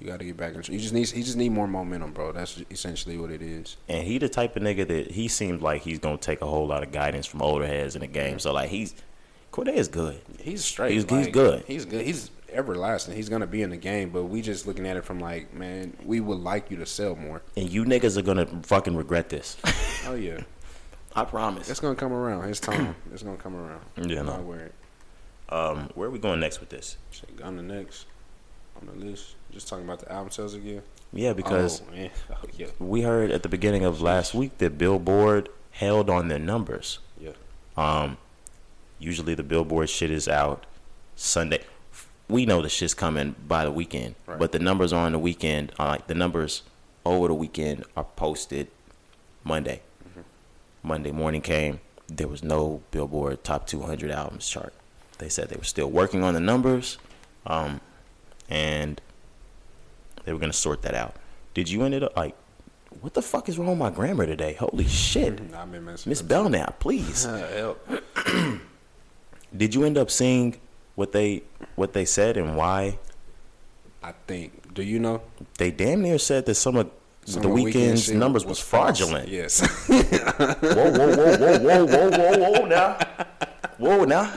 You got to get back track. You just need he just need more momentum, bro. That's essentially what it is. and he the type of nigga that he seems like he's gonna take a whole lot of guidance from older heads in the game. So like he's Cordae is good. He's straight. He's- he's good. He's good. He's everlasting. He's gonna be in the game, but we just looking at it from like, man, we would like you to sell more. And you niggas are gonna fucking regret this. <laughs> Oh yeah, I promise. it's gonna come around. It's time. it's gonna come around. Yeah, no. Not worried. Um, where are we going next with this? Shit, the next on the list. Just talking about the album sales again. Yeah, because oh, <laughs> oh yeah, we heard at the beginning of last week that Billboard held on their numbers. yeah. Um, usually the Billboard shit is out Sunday. We know the shit's coming by the weekend, Right. but the numbers are on the weekend, like the numbers over the weekend, are posted Monday. Monday morning came, there was no Billboard Top 200 albums chart. They said they were still working on the numbers, um, and they were gonna sort that out. Did you end up like? What the fuck is wrong with my grammar today? Holy shit, Nah, I've been messing Miss. Belknap, please. Uh. Did you end up seeing what they what they said and why? I think. Do you know? They damn near said that some of Some the Weeknd's shit numbers was, false. fraudulent. Yes. whoa, whoa, whoa, whoa, whoa, whoa, whoa, whoa, now, whoa, now.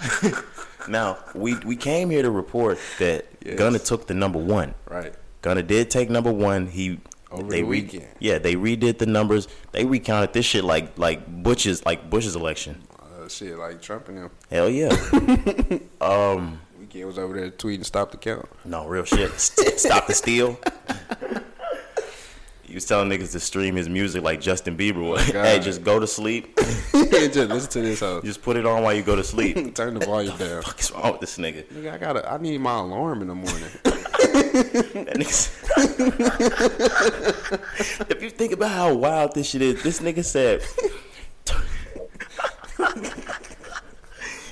Now we we came here to report that Yes. Gunna took the number one. right. Gunna did take number one. He Over they the re- Weeknd. Yeah, they redid the numbers. They recounted this shit like like Bush's like Bush's election. Uh, shit, like Trump and them. Hell yeah. <laughs> um, Weeknd was over there tweeting, stop the count. no real shit. Stop the steal. <laughs> He was telling niggas to stream his music like Justin Bieber oh would. Oh, <laughs> hey, just go to sleep. <laughs> Just listen to this hoe. <laughs> Just put it on while you go to sleep. Turn the volume down. fuck is wrong with this nigga? Nigga, I gotta. I need my alarm in the morning. If you think about how wild this shit is, this nigga said,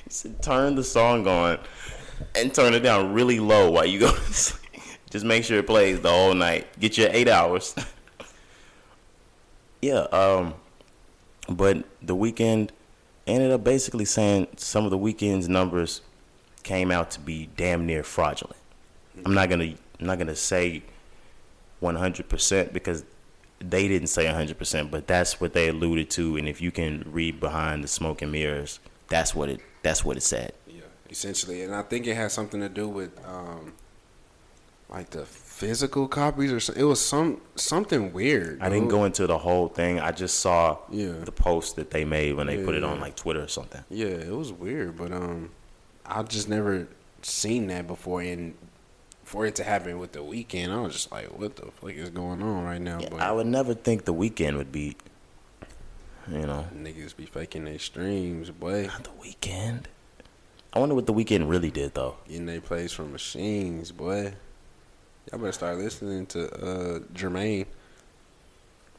he said, turn the song on and turn it down really low while you go to sleep. Just make sure it plays the whole night. Get your eight hours. Yeah, um, but the weekend ended up basically saying some of the Weeknd's numbers came out to be damn near fraudulent. I'm not gonna I'm not gonna say 100 percent because they didn't say 100 percent, but that's what they alluded to. And if you can read behind the smoke and mirrors, that's what it that's what it said. yeah, essentially, and I think it has something to do with um, like the physical copies or something. It was some something weird. I didn't go into the whole thing. I just saw Yeah. the post that they made when they Yeah, put it on like Twitter or something. Yeah, it was weird, but um, I've just never seen that before, and for it to happen with the Weeknd, I was just like, "What the fuck is going on right now?" Yeah, but I would never think the Weeknd would be, you know, niggas be faking their streams, boy, not the Weeknd. I wonder what the Weeknd really did though. getting they plays from machines, boy. Y'all better start listening to uh Jermaine.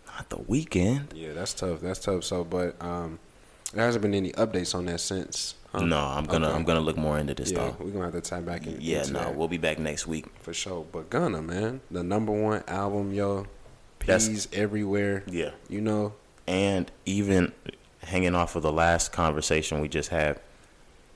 Not the Weeknd. Yeah, that's tough. That's tough. So, but um, there hasn't been any updates on that since. No, I'm gonna Okay. I'm gonna look more into this Yeah, though. we're gonna have to tie back in. Yeah, no, that. we'll be back next week. for sure. But Gunna, man, the number one album, yo, That's- peas everywhere. Yeah. You know, And even hanging off of the last conversation we just had,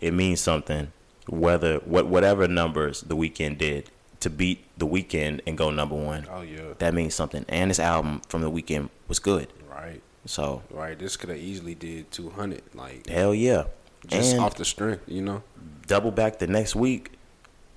it means something. Whether what whatever numbers the Weeknd did to beat the Weeknd and go number one, oh yeah, that means something. And this album from the Weeknd was good. right, So right. This could have easily did two hundred, like hell yeah. just and off the strength, you know. double back the next week.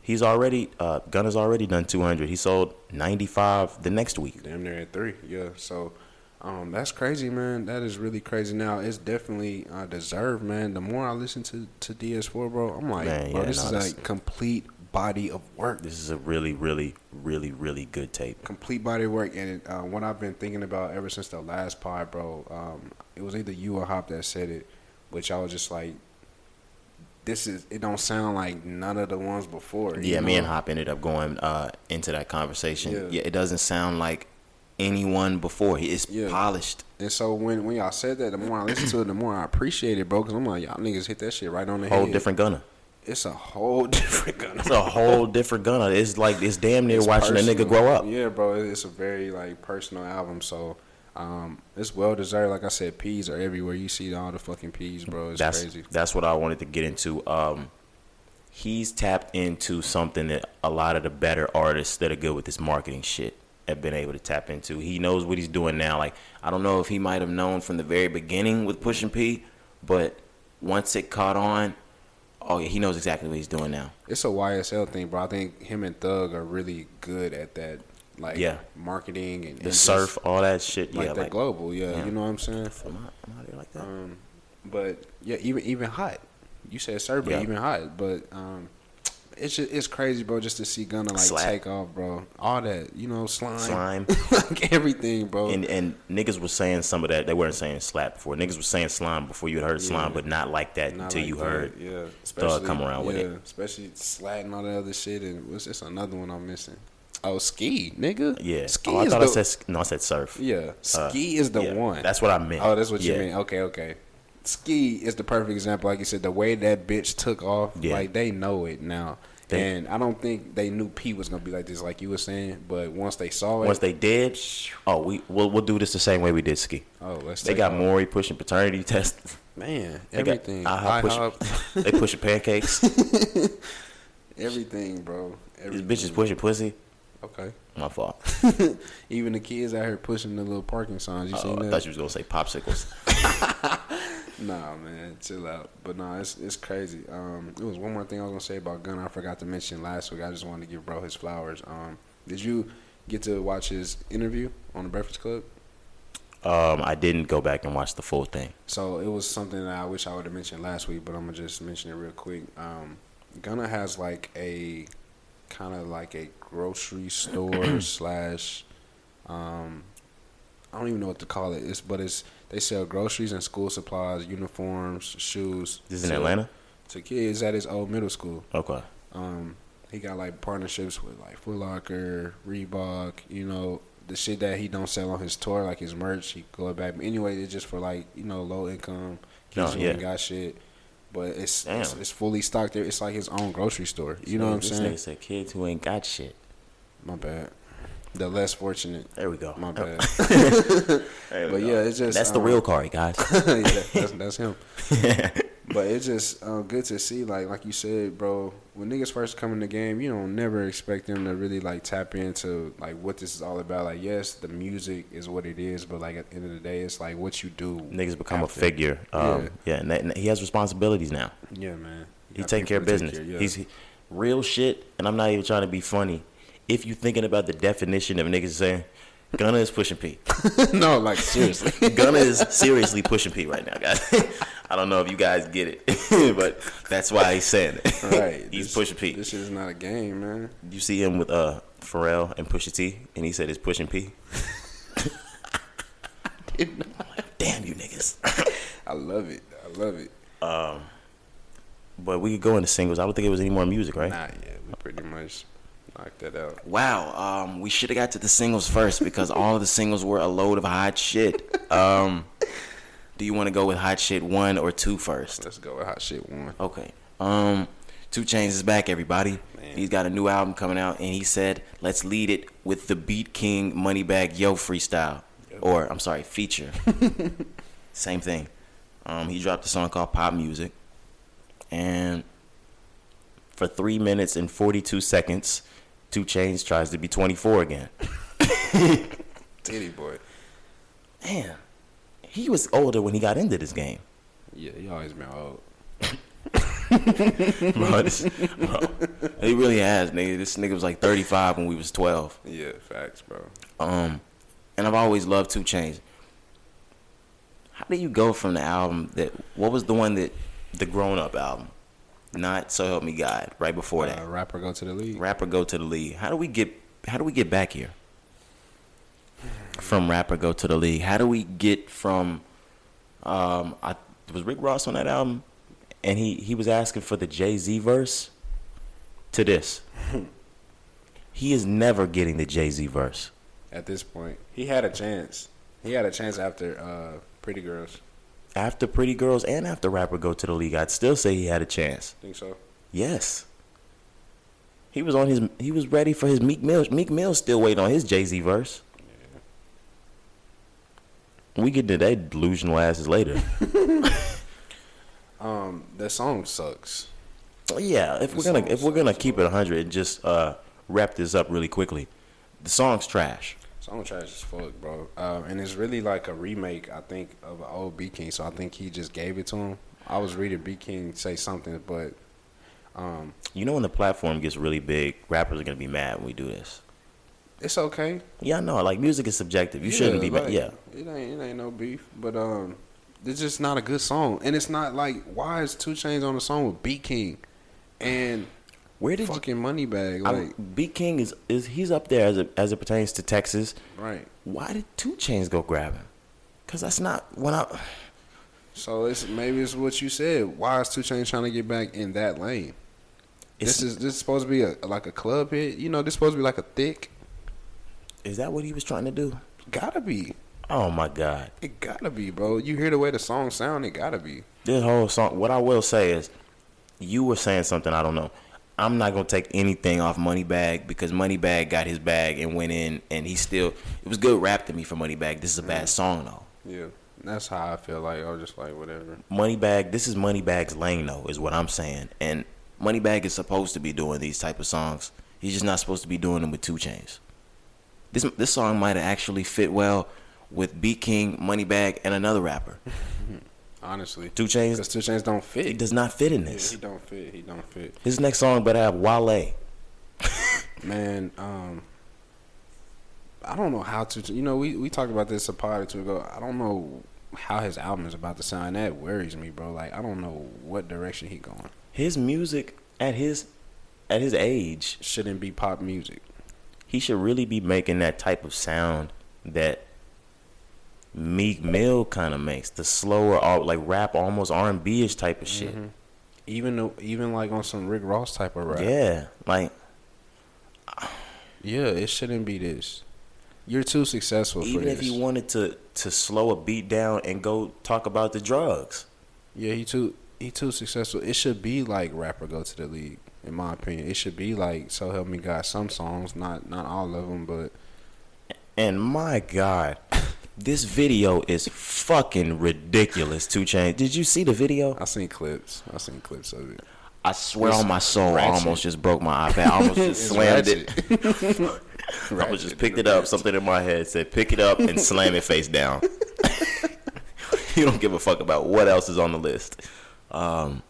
He's already uh Gunna's already done 200. He sold 95 the next week. Damn near at three, yeah. So, um, that's crazy, man. That is really crazy. Now it's definitely uh, deserved, man. The more I listen to to DS4, bro, I'm like, Man, bro, yeah, this no, is like complete body of work. This is a really really really really good tape. complete body of work and uh, what I've been thinking about ever since the last pod, bro. Um, it was either you or Hop that said it, which I was just like, "This is." It don't sound like none of the ones before. Yeah, me and Hop ended up going uh, into that conversation. Yeah. Yeah. it doesn't sound like anyone before. He is Yeah. polished. And so when when y'all said that, the more I listen to it, the more I appreciate it, bro. Because I'm like, y'all niggas hit that shit right on the Whole head. Whole different Gunna. It's a whole <laughs> different gun. It's a whole different Gunna. It's like it's damn near It's watching a nigga grow up. Yeah, bro. It's a very like personal album, so um, it's well deserved. Like I said, peas are everywhere. You see all the fucking peas, bro. It's that's crazy. that's what I wanted to get into. Um, he's tapped into something that a lot of the better artists that are good with this marketing shit have been able to tap into. He knows what he's doing now. Like I don't know if he might have known from the very beginning with Pushing P, but once it caught on, oh yeah, he knows exactly what he's doing now. It's a YSL thing, bro. I think him and Thug are really good at that, like Yeah. marketing and The and just, surf, all that shit. like yeah, that like global. Yeah, yeah. you know what I'm saying. Am I, am I there like that? Um, but yeah, even even hot. You said surf, but Yeah. even hot. But um, it's just, it's crazy, bro. Just to see Gunna like Slap. take off, bro. All that, you know, slime, Slime. <laughs> like everything, bro. and and niggas was saying some of that. They weren't saying slap before. Niggas was saying slime before you had heard slime, but not like that Not until like you that, heard yeah, Thug come around with yeah, it. especially slat and all that other shit. And what's this another one I'm missing? Oh, ski, nigga. Yeah. ski oh, I thought the, I said no. I said surf. yeah. Uh, Ski is the yeah, one. That's what I meant. Oh, that's what you mean. Okay, okay. Ski is the perfect example. Like you said, the way that bitch took off, Yeah. like they know it now. They- and I don't think they knew Pete was gonna be like this, like you were saying. But once they saw it, Once they did, oh, we we'll, we'll do this the same way we did ski. oh, let's They got. Maury pushing paternity tests. man, They got everything, IHOP pushing- <laughs> they pushing pancakes. <laughs> everything, bro. Everything. bitches pushing pussy. Okay, My fault. <laughs> even the kids out here pushing the little parking signs. You Oh, seen I that? thought you was gonna say popsicles. Nah, man, chill out. But no, it's it's crazy. Um, it was one more thing I was gonna say about Gunna. I forgot to mention last week. I just wanted to give bro his flowers. Um, did you get to watch his interview on the Breakfast Club? Um, I didn't go back and watch the full thing. So it was something that I wish I would have mentioned last week, but I'm gonna just mention it real quick. Um, Gunna has like a kind of like a grocery store <clears throat> slash. Um, I don't even know what to call it. It's but it's they sell groceries and school supplies, uniforms, shoes. This is in Atlanta. To kids at his old middle school. Okay. Um, he got like partnerships with like Foot Locker, Reebok, you know, the shit that he don't sell on his tour, like his merch, he go back. But anyway, it's just for like, you know, low income kids who yeah. ain't got shit. But it's, it's it's fully stocked there. It's like his own grocery store. You know what I'm this saying? Nigga said kids who ain't got shit. My bad. The less fortunate. There we go. My bad. <laughs> But go. yeah, it's just that's the um, real Kari, guys. <laughs> yeah, that- that's, that's him. <laughs> but it's just uh, good to see, like like you said, bro. When niggas first come in the game, you don't never expect them to really like tap into like what this is all about. Like, yes, the music is what it is, but like at the end of the day, it's like what you do. Niggas become after. a figure. Um, Yeah. yeah, and, that, and he has responsibilities now. Yeah, man. He taking care of people to take business. care, yeah. He's he- real shit, and I'm not even trying to be funny. If you're thinking about the definition of niggas saying, Gunna is pushing P. <laughs> no, like seriously. <laughs> Gunna is seriously pushing P right now, guys. <laughs> I don't know if you guys get it, but that's why he's saying it. right. he's This- pushing P. This shit is not a game, man. You see him with uh Pharrell and Pusha T, and he said it's pushing P. Damn you niggas. I love it. I love it. Um, but we could go into singles. I don't think it was any more music, right? Not yet. We pretty much knocked that out. Wow, um, we should have got to the singles first because all of the singles were a load of hot shit. Um, do you want to go with hot shit one or two first? Let's go with hot shit one. Okay. Um, Two Chainz is back, everybody. Man. He's got a new album coming out, and he said, "Let's lead it with the BeatKing Moneybag Yo freestyle, or I'm sorry, feature. <laughs> Same thing. Um, he dropped a song called Pop Music, and for three minutes and 42 seconds, Two Chainz tries to be 24 again. <laughs> Tity Boi. Man, he was older when he got into this game. Yeah, he always been old. <laughs> bro, this, bro, he really has, nigga. This nigga was like 35 when we was 12. Yeah, facts, bro. Um, and I've always loved Two Chainz. How do you go from the album that? What was the one that the grown up album? Not So Help Me God. Right before that, Uh, rapper go to the league. rapper go to the league. How do we get? How do we get back here? From rapper go to the league. How do we get from? Um, I was Rick Ross on that album, and he he was asking for the Jay Z verse. To this, <laughs> he is never getting the Jay Z verse. At this point, he had a chance. He had a chance after uh, Pretty Girls. After Pretty Girls and after Rapper Go to the League, I'd still say he had a chance. Think so? Yes. He was on his he was ready for his Meek Mill. Meek Mill still waiting on his Jay Z verse. We get to that delusional asses later. <laughs> <laughs> Um, the song sucks. Yeah, if The we're gonna if we're gonna keep it hundred and just uh, wrap this up really quickly, the song's trash. Song trash as fuck, bro. Uh, and it's really like a remake, I think, of an old BeatKing. So I think he just gave it to him. I was reading BeatKing say something, but um, You know when the platform gets really big, rappers are gonna be mad when we do this. it's okay. Yeah, I know. Like music is subjective. You shouldn't be mad. like, Yeah, It ain't it ain't no beef, but um, it's just not a good song, and it's not like why is Two Chainz on the song with BeatKing, and where did you fucking Moneybag I- like BeatKing is is he's up there as it as it pertains to Texas. right. Why did Two Chainz go grab him? Cause that's not when I. So it's maybe it's what you said. Why is Two Chainz trying to get back in that lane? It's, this is this is supposed to be a like a club hit. You know, this supposed to be like a thick. is that what he was trying to do? Gotta be. Oh my God! It gotta be, bro. You hear the way the song sound, it gotta be. This whole song. What I will say is, you were saying something I don't know. I'm not gonna take anything off Moneybag because Moneybag got his bag and went in, and he still it was good rap to me for Moneybag. This is a bad song though. Yeah, that's how I feel. Like I was just like whatever. Moneybag, this is Moneybag's lane though, is what I'm saying. And Moneybag is supposed to be doing these type of songs. He's just not supposed to be doing them with two Chainz. This this song might have actually fit well with BeatKing, Moneybag, and another rapper. <laughs> Honestly, Two Chainz, because two Chainz don't fit. he does not fit in Yeah, this. he don't fit. He don't fit. His next song better have Wale. <laughs> Man, um, I don't know how to. You know, we we talked about this a pod or two ago. I don't know how his album is about to sound. That worries me, bro. Like I don't know what direction he going. His music at his at his age, Shouldn't be pop music. he should really be making that type of sound that Meek Mill kind of makes. The slower, like rap, almost R and B ish type of shit. Mm-hmm. Even though, even like on some Rick Ross type of rap. Yeah, like Yeah, it shouldn't be this. You're too successful for even if he wanted to to slow a beat down and go talk about the drugs. Yeah, he too he too successful. It should be like rapper go to the league, in my opinion. It should be like so help me God. Some songs, not not all of them, but And my God, this video is fucking ridiculous. Two Chainz. Did you see the video? I seen clips. I seen clips of it. I swear It's on my soul, I almost just broke my iPad. I almost just <laughs> slammed it. I almost <laughs> just picked it up. Something in my head said, "Pick it up and slam it face down." <laughs> you don't give a fuck about what else is on the list. Um,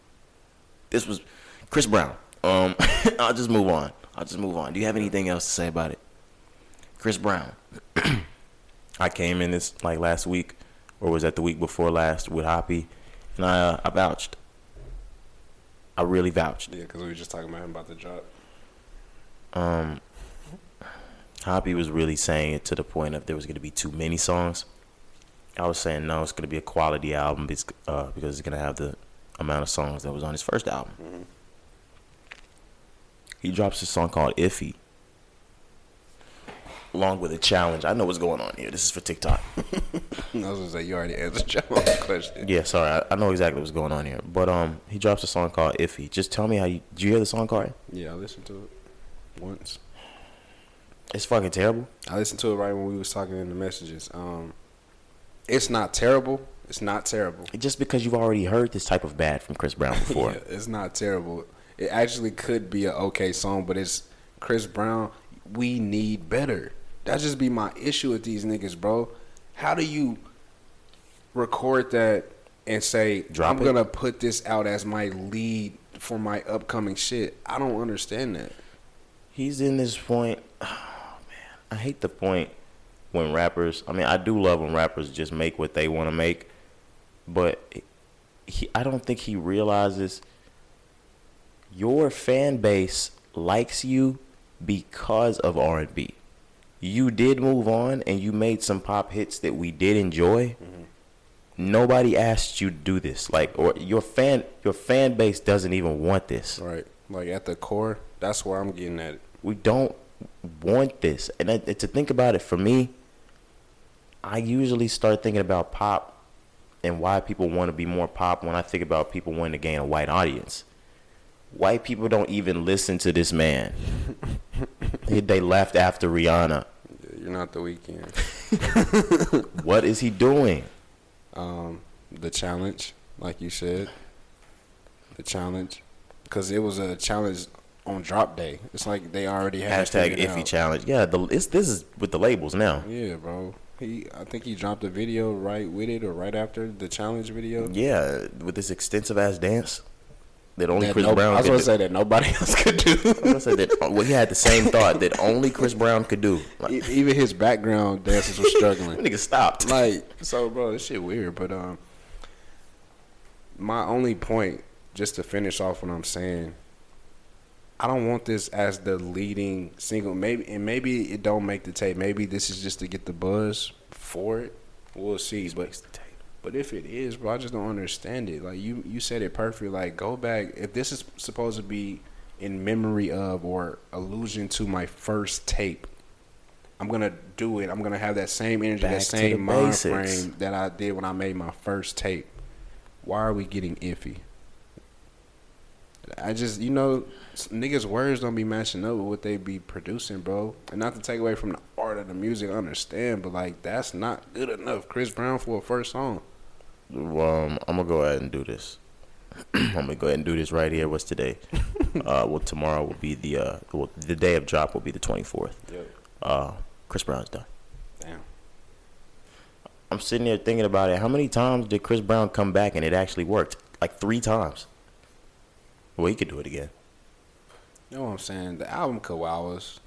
this was Chris Brown. Um, I'll just move on. I'll just move on. Do you have anything else to say about it? Chris Brown. <clears throat> I came in this like last week, or was that the week before last with Hoppy, and I uh, I vouched. I really vouched. Yeah, because we were just talking about him about the drop. um, Hoppy was really saying it to the point of there was going to be too many songs. I was saying no, it's going to be a quality album because, uh, because it's going to have the amount of songs that was on his first album. He drops a song called "Iffy," along with a challenge. I know what's going on here. This is for TikTok. <laughs> I was gonna say you already answered John's <laughs> question. yeah, sorry, I, I know exactly what's going on here. But um, he drops a song called "Iffy." Just tell me how you. Did you hear the song, Corey? Yeah, I listened to it once. It's fucking terrible. I listened to it right when we was talking in the messages. Um, it's not terrible. It's not terrible. Just because you've already heard this type of bad from Chris Brown <laughs> before. Yeah, it's not terrible. It actually could be an okay song, but it's Chris Brown. We need better. That just be my issue with these niggas, bro. How do you record that and say Drop I'm it? gonna put this out as my lead for my upcoming shit? I don't understand that. he's in this point. <sighs> Oh man, I hate the point when rappers. I mean, I do love when rappers just make what they want to make, but he, I don't think he realizes your fan base likes you because of R and B. You did move on and you made some pop hits that we did enjoy. Nobody asked you to do this, like, or your fan, your fan base doesn't even want this. Right. Like at the core, that's where I'm getting at it. we don't want this. And I, to think about it for me, I usually start thinking about pop and why people want to be more pop when I think about people wanting to gain a white audience. White people don't even listen to this man. <laughs> they, they left after Rihanna. You're not the Weeknd. <laughs> What is he doing? um, the challenge, like you said, the challenge, because it was a challenge on drop day. It's like they already had Hashtag iffy out. challenge. Yeah, the, it's, this is with the labels now. Yeah, bro. He, I think he dropped a video right with it or right after the challenge video. Yeah, with this extensive ass dance that only That Chris no- Brown I was gonna do. say that nobody <laughs> else could do. I was gonna say that well, he had the same thought that only Chris Brown could do. Like, Even his background dancers were struggling. <laughs> nigga stopped. like so bro this shit weird but um my only point just to finish off what i'm saying i don't want this as the leading single maybe and maybe it don't make the tape maybe this is just to get the buzz for it we'll see but but if it is bro i just don't understand it like you you said it perfect like go back if this is supposed to be in memory of or allusion to my first tape I'm gonna do it. I'm gonna have that same energy, Back that same mind basics. frame that I did when I made my first tape. Why are we getting iffy? I just you know niggas words don't be matching up with what they be producing, bro. And not to take away from the art of the music, I understand, but like that's not good enough. Chris Brown for a first song. Um, I'm gonna go ahead and do this. <clears throat> I'm gonna go ahead and do this right here. What's today? <laughs> uh, well, tomorrow will be the uh, well, the day of drop will be the 24th. Yep. Uh, Chris Brown's done. Damn. I'm sitting there thinking about it. How many times did Chris Brown come back and it actually worked? Like three times. Well, he could do it again. You know what I'm saying? The album could wow us. Ma-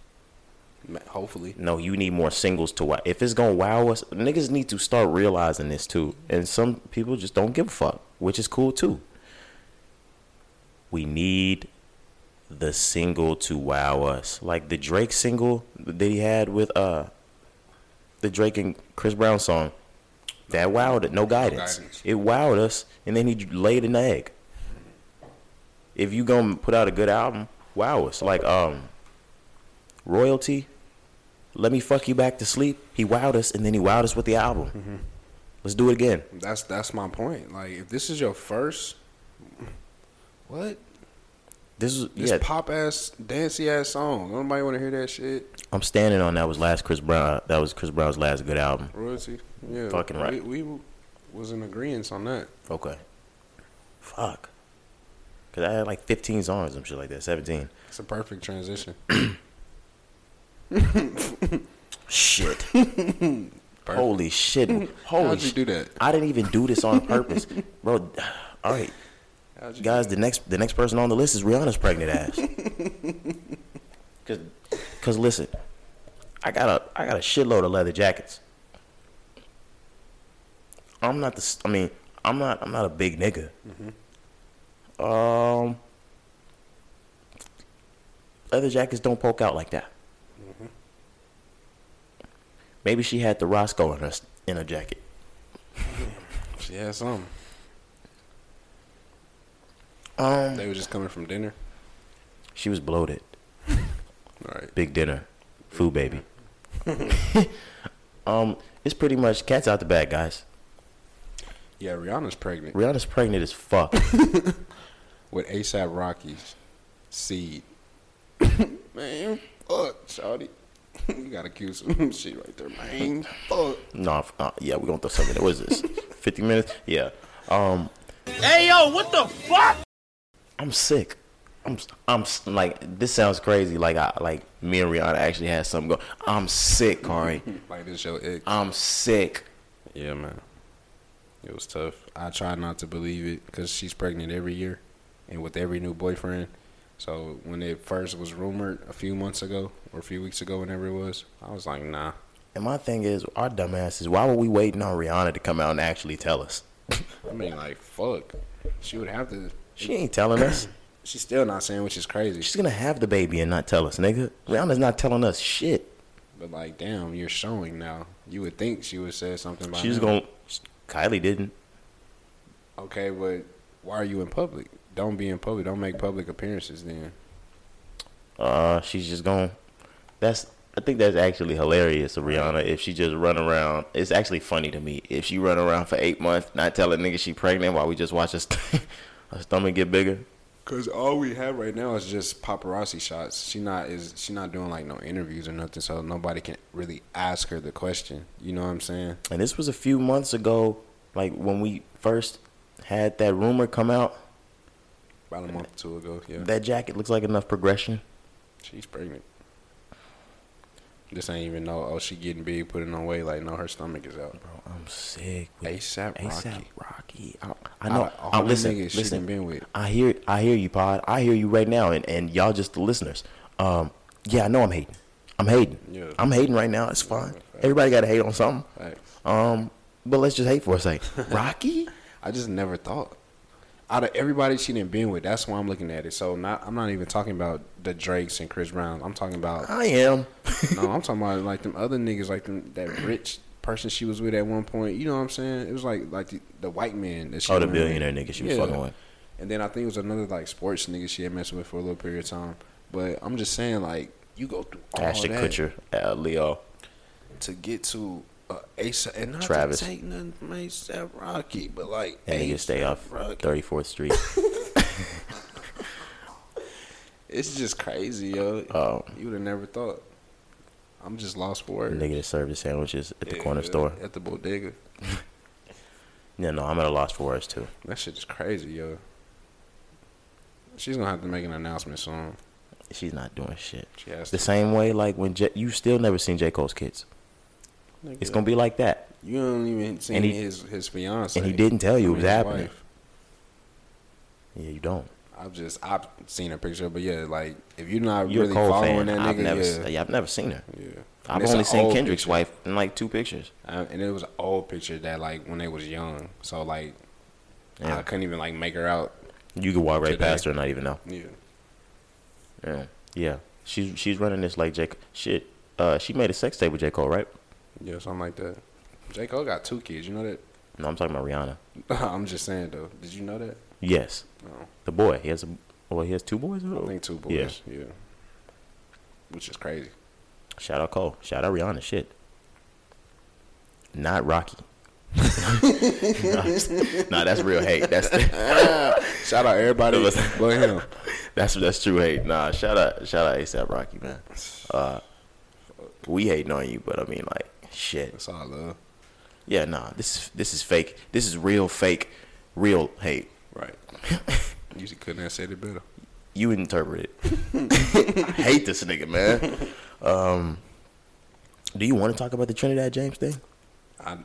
Hopefully. No, you need more singles to wow. If it's gonna wow us, niggas need to start realizing this too. And some people just don't give a fuck, which is cool too. We need the single to wow us, like the Drake single that he had with uh, the Drake and Chris Brown song. That wowed it. No guidance. guidance. It wowed us, and then he laid an egg. If you gonna put out a good album, wow us. Like um, royalty. Let me fuck you back to sleep. He wowed us, and then he wowed us with the album. Mm-hmm. Let's do it again. That's that's my point. Like if this is your first what? This is This yeah. pop ass, dancey ass song. Nobody want to hear that shit. I'm standing on that was last Chris Brown. Uh, that was Chris Brown's last good album. Royalty. Yeah. Fucking right. We, we was in agreement on that. Okay. Fuck. Cause I had like 15 songs, some shit like that. 17. It's a perfect transition. <clears throat> Shit. <laughs> Holy shit. Holy How'd you shit. do that? I didn't even do this on purpose, <laughs> bro. All right, guys. The next, the next person on the list is Rihanna's pregnant ass. <laughs> Cause, cause listen, I got a, I got a shitload of leather jackets. I'm not the, I mean, I'm not, I'm not a big nigga. Um, leather jackets don't poke out like that. Maybe she had the Roscoe in her in her jacket. <laughs> She had some. Um, They were just coming from dinner. she was bloated. <laughs> All right. Big dinner, food baby. <laughs> um, it's pretty much cats out the bag, guys. Yeah, Rihanna's pregnant Rihanna's pregnant as fuck. with ASAP Rocky's seed. man, fuck, shawty. <laughs> you gotta cue some <laughs> shit right there, man. Fuck. no, f- uh, yeah, we're gonna throw something. in. What is this? <laughs> Fifty minutes? Yeah. Um, Hey yo, what the fuck? I'm sick. I'm, s- I'm like this sounds crazy. Like I like me and Rihanna actually had something go. I'm sick, Corey. Like this your ex. I'm sick. Yeah, man. It was tough. I try not to believe it because she's pregnant every year and with every new boyfriend. So when it first was rumored a few months ago or a few weeks ago, whenever it was, I was like, nah. And my thing is, our dumbasses. Why were we waiting on Rihanna to come out and actually tell us? I mean, like, fuck. She would have to. She ain't telling us. <clears throat> She's still not saying, which is crazy. She's gonna have the baby and not tell us, nigga. Rihanna's not telling us shit. But like, damn, you're showing now. You would think she would say something about. She's gonna. Kylie didn't. Okay, but why are you in public? Don't be in public. Don't make public appearances. Then Uh, she's just going. That's. I think that's actually hilarious Rihanna if she just run around. It's actually funny to me if she run around for eight months not telling nigga she pregnant while we just watch her, st- <laughs> her stomach get bigger. Cause all we have right now is just paparazzi shots. She not is she not doing like no interviews or nothing, so nobody can really ask her the question. You know what I'm saying? And this was a few months ago, like when we first had that rumor come out. About a month or two ago, yeah. That jacket looks like enough progression. She's pregnant. This ain't even no. Oh, she getting big, putting on weight. Like no, her stomach is out. Bro, I'm sick. with ASAP ASAP Rocky. Rocky. I, I know. Out of all I, the listen, niggas listen. been with. I hear. I hear you, Pod. I hear you right now, and, and y'all just the listeners. Um, yeah, I know I'm hating. I'm hating. Yeah. I'm hating right now. It's fine. Everybody got to hate on something. Facts. Um, but let's just hate for a second. <laughs> Rocky. I just never thought. Out of everybody she done been with, that's why I'm looking at it. So not, I'm not even talking about the Drakes and Chris Brown. I'm talking about I am. <laughs> no, I'm talking about like them other niggas, like them, that rich person she was with at one point. You know what I'm saying? It was like like the, the white man that she Oh, the with. billionaire nigga she was fucking with. And then I think it was another like sports nigga she had messed with for a little period of time. But I'm just saying, like you go through all Ashton that Kutcher, uh, Leo. to get to uh, ASAP, and not Travis. to take nothing from ASAP Rocky, but like That nigga stay off 34th Street. <laughs> It's just crazy, yo. Oh. you would have never thought. I'm just lost for words. Nigga that served the sandwiches at the Yeah, corner store. at the bodega. <laughs> Yeah, no, I'm at a loss for words too. That shit is crazy, yo. She's gonna have to make an announcement soon. She's not doing shit. She has The to. same way, like when J- you still never seen J Cole's kids. It's gonna be like that. You don't even see his his fiance. and he didn't tell you it was happening. wife. Yeah, you don't. I've just I've seen a picture, but yeah, like if you're not You're really following fan. that I've nigga, never, yeah, yeah, I've never seen her. yeah. I've only seen Kendrick's picture. wife in like two pictures. And it was an old picture that like when they was young, so like Yeah. I couldn't even like make her out. You could walk right Today. past her and not even know. Yeah, Yeah, yeah. She's she's running this like J. Shit. Uh, she made a sex tape with J Cole, right? Yeah, something like that. J Cole got two kids. You know that? No, I'm talking about Rihanna. <laughs> I'm just saying though. Did you know that? Yes, No, the boy. He has a. Well, he has two boys. I think two boys. Yeah. Yeah, which is crazy. Shout out Cole. Shout out Rihanna. Shit. Not Rocky. <laughs> nah, that's real hate. That's <laughs> Shout out everybody but him. that's that's true hate. Nah, shout out shout out ASAP Rocky, man. Uh, we hating on you, but I mean like shit. That's all I love. Yeah, nah. This is this is fake. This is real fake, real hate. Right. <laughs> you couldn't have said it better. You interpret it. <laughs> I hate this nigga, man. Um, do you want to talk about the Trinidad James thing? I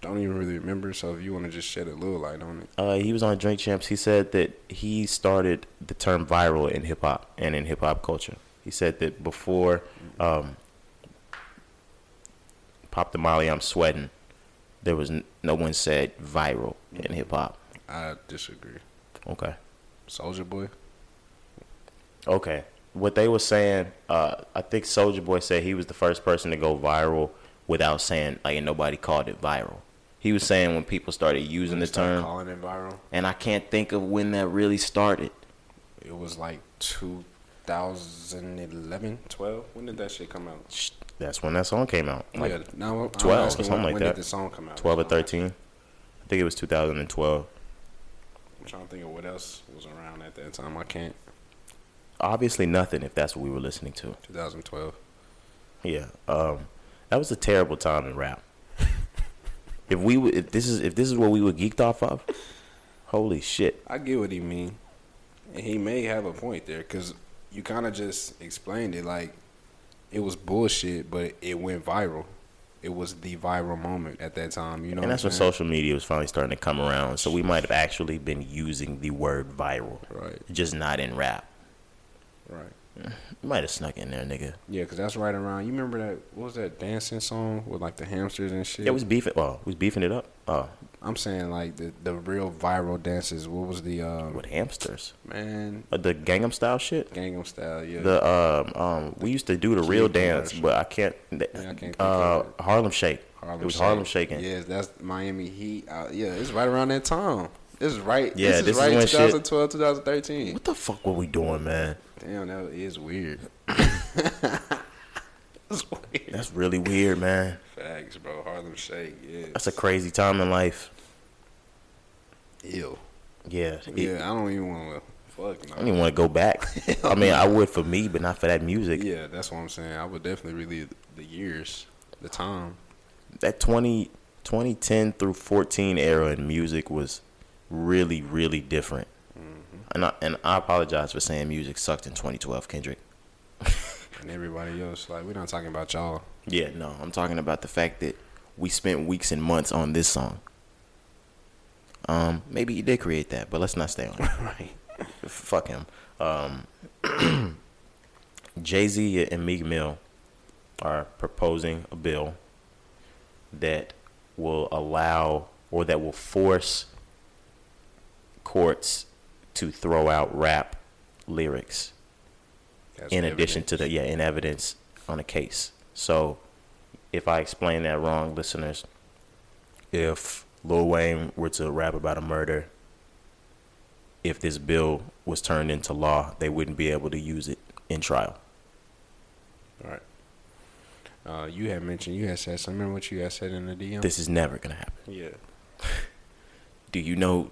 don't even really remember. So if you want to just shed a little light on it, Uh, he was on Drink Champs. He said that he started the term viral in hip hop and in hip hop culture. He said that before um, Pop the Molly, I'm sweating. There was n- no one said viral in hip hop. I disagree. Okay. Soulja Boy. Okay. What they were saying, uh, I think Soulja Boy said he was the first person to go viral without saying like nobody called it viral. He was saying when people started using the term, calling it viral. and I can't think of when that really started. It was like 2011, 12. When did that shit come out? That's when that song came out. Like yeah, no, I'm 12 or something when, like when that. did the song come out? 12 or 13. I think it was 2012. I'm trying to think of what else was around at that time. I can't. Obviously nothing if that's what we were listening to. 2012. Yeah. Um, that was a terrible time in rap. <laughs> if we would, if this is if this is what we were geeked off of, holy shit. I get what he mean, and he may have a point there because you kind of just explained it like it was bullshit, but it went viral. It was the viral moment at that time. You know, and that's when social media was finally starting to come around. So we might have actually been using the word viral, Right, just not in rap. right. You <sighs> might have snuck in there, nigga. Yeah, because that's right around. You remember that? What was that dancing song with like the hamsters and shit? Yeah, was beefing. Well, was beefing it up. Oh, I'm saying like the the real viral dances. What was the um, with hamsters. man Uh, the Gangnam Style shit. Gangnam Style? Yeah, The um um we used to do the real dance, but I can't. I can't uh. Harlem Shake. Harlem it was Shake. Harlem Shaking. Yes, that's Miami Heat. Uh, yeah, it's right around that time. This is right. Yeah, this, this is is right. when shit- 2012, 2013. What the fuck were we doing, man? Damn, that is weird. <laughs> That's weird. That's really weird, man. Facts, bro. Harlem Shake. Yeah. That's a crazy time in life. Ew. Yeah. it- Yeah, I don't even want to. Fuck I don't even want to go back. <laughs> I mean, I would for me, but not for that music. Yeah, that's what I'm saying. I would definitely relive the years, the time. That 20, 2010 through 14 era in music was really, really different. Mm-hmm. And I, and I apologize for saying music sucked in 2012, Kendrick. <laughs> And everybody else, like, we're not talking about y'all. Yeah, no, I'm talking about the fact that we spent weeks and months on this song. Um, maybe he did create that, but let's not stay on it. <laughs> right. Fuck him. Um, <clears throat> Jay Z and Meek Mill are proposing a bill that will allow or that will force courts to throw out rap lyrics That's in addition to the evidence. yeah in evidence on a case. So if I explain that wrong, listeners, if Lil Wayne were to rap about a murder, if this bill was turned into law, they wouldn't be able to use it in trial. All right. Uh, you had mentioned, you had said something. Remember what you had said in the DM? This is never gonna happen. yeah. <laughs> Do you know?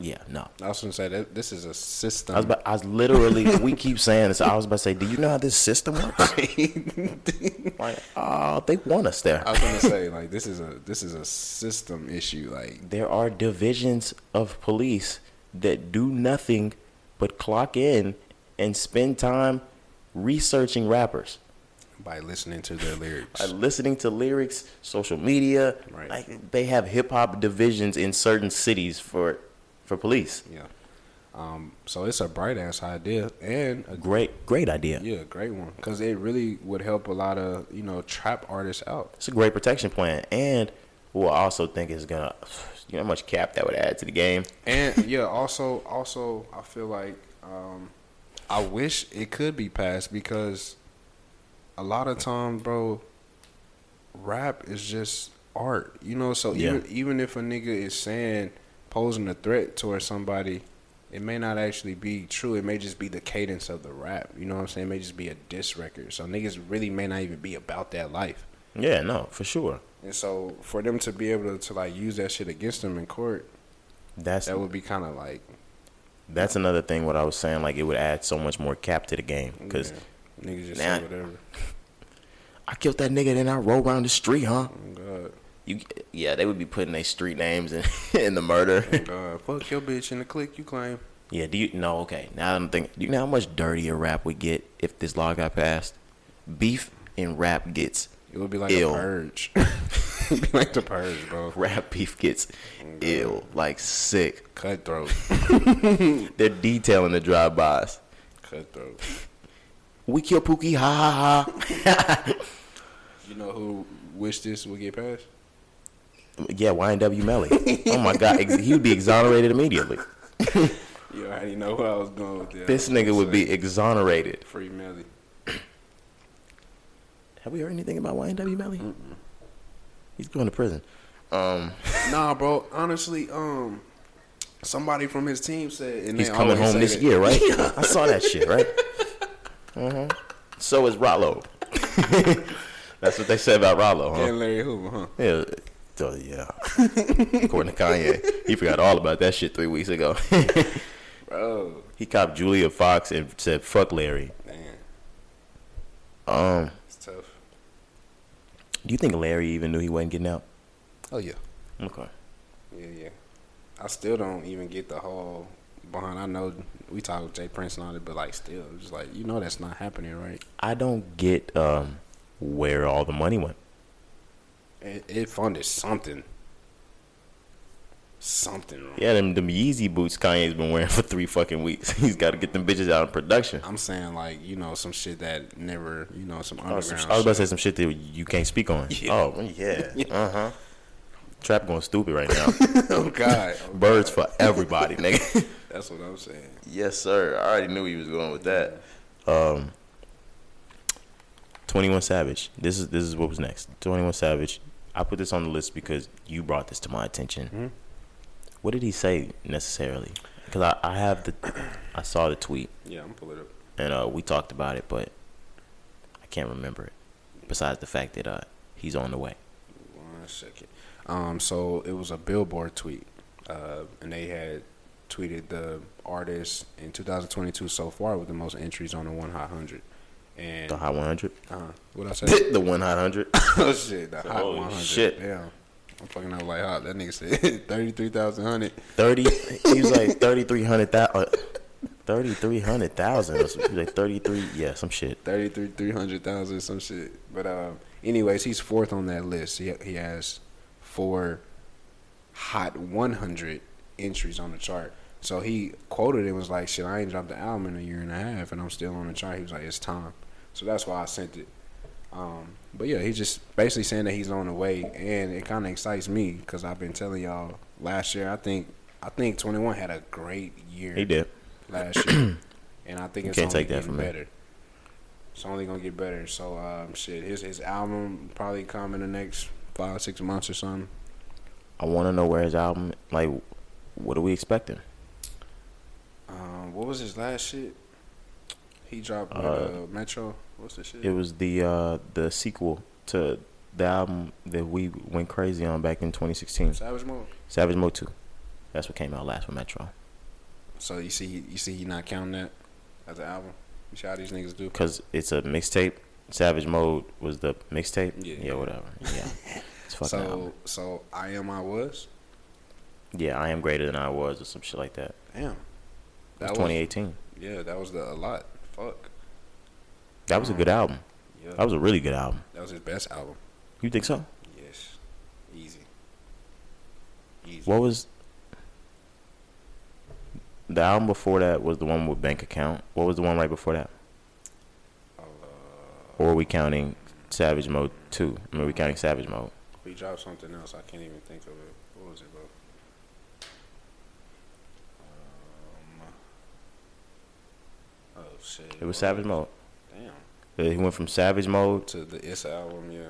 Yeah, no. I was gonna say that this is a system. I was, about, I was literally. we keep saying this. I was about to say, do you know how this system works? <laughs> like, oh, they want us there. I was gonna say like this is a this is a system issue. Like There are divisions of police that do nothing but clock in and spend time researching rappers. by listening to their lyrics. By listening to lyrics, social media. Right. Like they have hip hop divisions in certain cities for for police. yeah. Um. So it's a bright ass idea and a Great, great idea. yeah, great one because it really would help a lot of you know trap artists out. It's a great protection plan, and what I also think is gonna, <sighs> you know, how much cap that would add to the game. And <laughs> yeah, also also I feel like um, I wish it could be passed because a lot of time, bro, rap is just art. You know, so Yeah. even even if a nigga is saying posing a threat towards somebody, it may not actually be true. It may just be the cadence of the rap. You know what I'm saying? It may just be a diss record. So niggas really may not even be about that life. Yeah, no, for sure. And so for them to be able to, to like use that shit against them in court, That's that would be kind of like that's another thing. What I was saying, like it would add so much more cap to the game because yeah, niggas just Nah. say whatever. I killed that nigga, then I roll around the street, huh? Oh, God. You, yeah, they would be putting their street names in <laughs> in the murder. Oh, God, fuck your bitch in the click you claim. yeah, do you no? Okay, now I'm thinking. Do you know how much dirtier rap would get if this law got passed? Beef in rap gets It would be like Ill. a purge. <laughs> It'd be like the purge, bro. rap beef gets mm-hmm. ill, like sick. Cutthroat. <laughs> They're detailing the drive-bys. Cutthroat. We kill Pookie, ha ha ha. You know who wish this would get passed? Yeah, YNW Melly. oh my God, ex- he would be exonerated immediately. <laughs> You already know where I was going with that. This nigga would be exonerated. free Melly. <clears throat> Have we heard anything about YNW Melly? He's going to prison. Um, <laughs> Nah, bro. Honestly, um, somebody from his team said and he's coming home this that- year, right? <laughs> I saw that shit, right? hmm So is Rollo. That's what they said about Rollo, huh? And Larry Hoover, huh? Yeah. So, yeah. According to Kanye, he forgot all about that shit three weeks ago. <laughs> Bro, he copped Julia Fox and said, "Fuck Larry." man, Um, it's tough. do you think Larry even knew he wasn't getting out? Oh yeah. Okay. Yeah, yeah. I still don't even get the whole behind. I know we talk with J. Prince and all that, but like, still, just like you know that's not happening, right? I don't get um where all the money went. It, it funded something, something. Wrong. Yeah, them them Yeezy boots Kanye's been wearing <laughs> for three fucking weeks. <laughs> He's got to get them bitches out of production. I'm saying like you know some shit that never you know some Oh, underground. some- I was about to say some shit that you can't speak on. <laughs> Yeah. Oh yeah. Uh huh. Trap going stupid right now. oh God, oh, Birds for everybody, nigga. that's what I'm saying. yes, sir. I already knew he was going with that. Um, Twenty One Savage. This is this is what was next. Twenty One Savage. I put this on the list because you brought this to my attention. Mhm. What did he say necessarily? Because I, I have the I saw the tweet Yeah, I'm pulling it up. and uh, we talked about it, but I can't remember it. Besides the fact that uh, he's on the way. One second. Um, so it was a Billboard tweet, uh, and they had tweeted the artist in 2022 so far with the most entries on the one hot hundred. And The Hot 100. uh, what I say? the one Hot 100. <laughs> oh shit, the hot Holy 100. shit. Damn, I'm fucking up like hot. That nigga said <laughs> 33,000 30 he was like 3300,000 uh, 3300,000 or something. He was like 33 yeah some shit 33 300,000 some shit. But um, anyways, he's fourth on that list. He he has four hot 100 entries on the chart. So he quoted it was like, "Shit, I ain't dropped the album in a year and a half, and I'm still on the chart." He was like, "It's time." So that's why I sent it. Um, but yeah, he's just basically saying that he's on the way, and it kind of excites me because I've been telling y'all last year. I think I think 21 had a great year he did last year, <clears throat> and I think You it's can't only take that from me. better. It's only gonna get better. So um, shit, his his album probably come in the next five six months or something. I want to know where his album like what are we expecting Um, what was his last shit? He dropped with, Uh, uh, Metro. What's the shit? it was the uh the sequel to the album that we went crazy on back in 2016 Savage Mode. Savage Mode 2 That's what came out last with Metro. So you see, you see, he not counting that as an album. You see how these niggas do? Cause it's a mixtape. Savage Mode was the mixtape. Yeah. Yeah, whatever. Yeah, <laughs> it's fucking. So, album. so I am, I was. Yeah, I am greater than I was, or some shit like that. Damn. That was was 2018. Yeah, that was the a lot. Fuck. That was a good album. Yeah. That was a really good album. That was his best album. You think so? Yes. Easy. Easy. What was the album before that? Was the one with Bank Account? What was the one right before that? Uh, Or are we counting Savage Mode 2? I mean, we counting Savage Mode? we dropped something else. I can't even think of it. What was it, bro? Um, oh shit. It was? Savage Mode. Damn. He went from Savage Mode. To the Issa album, yeah.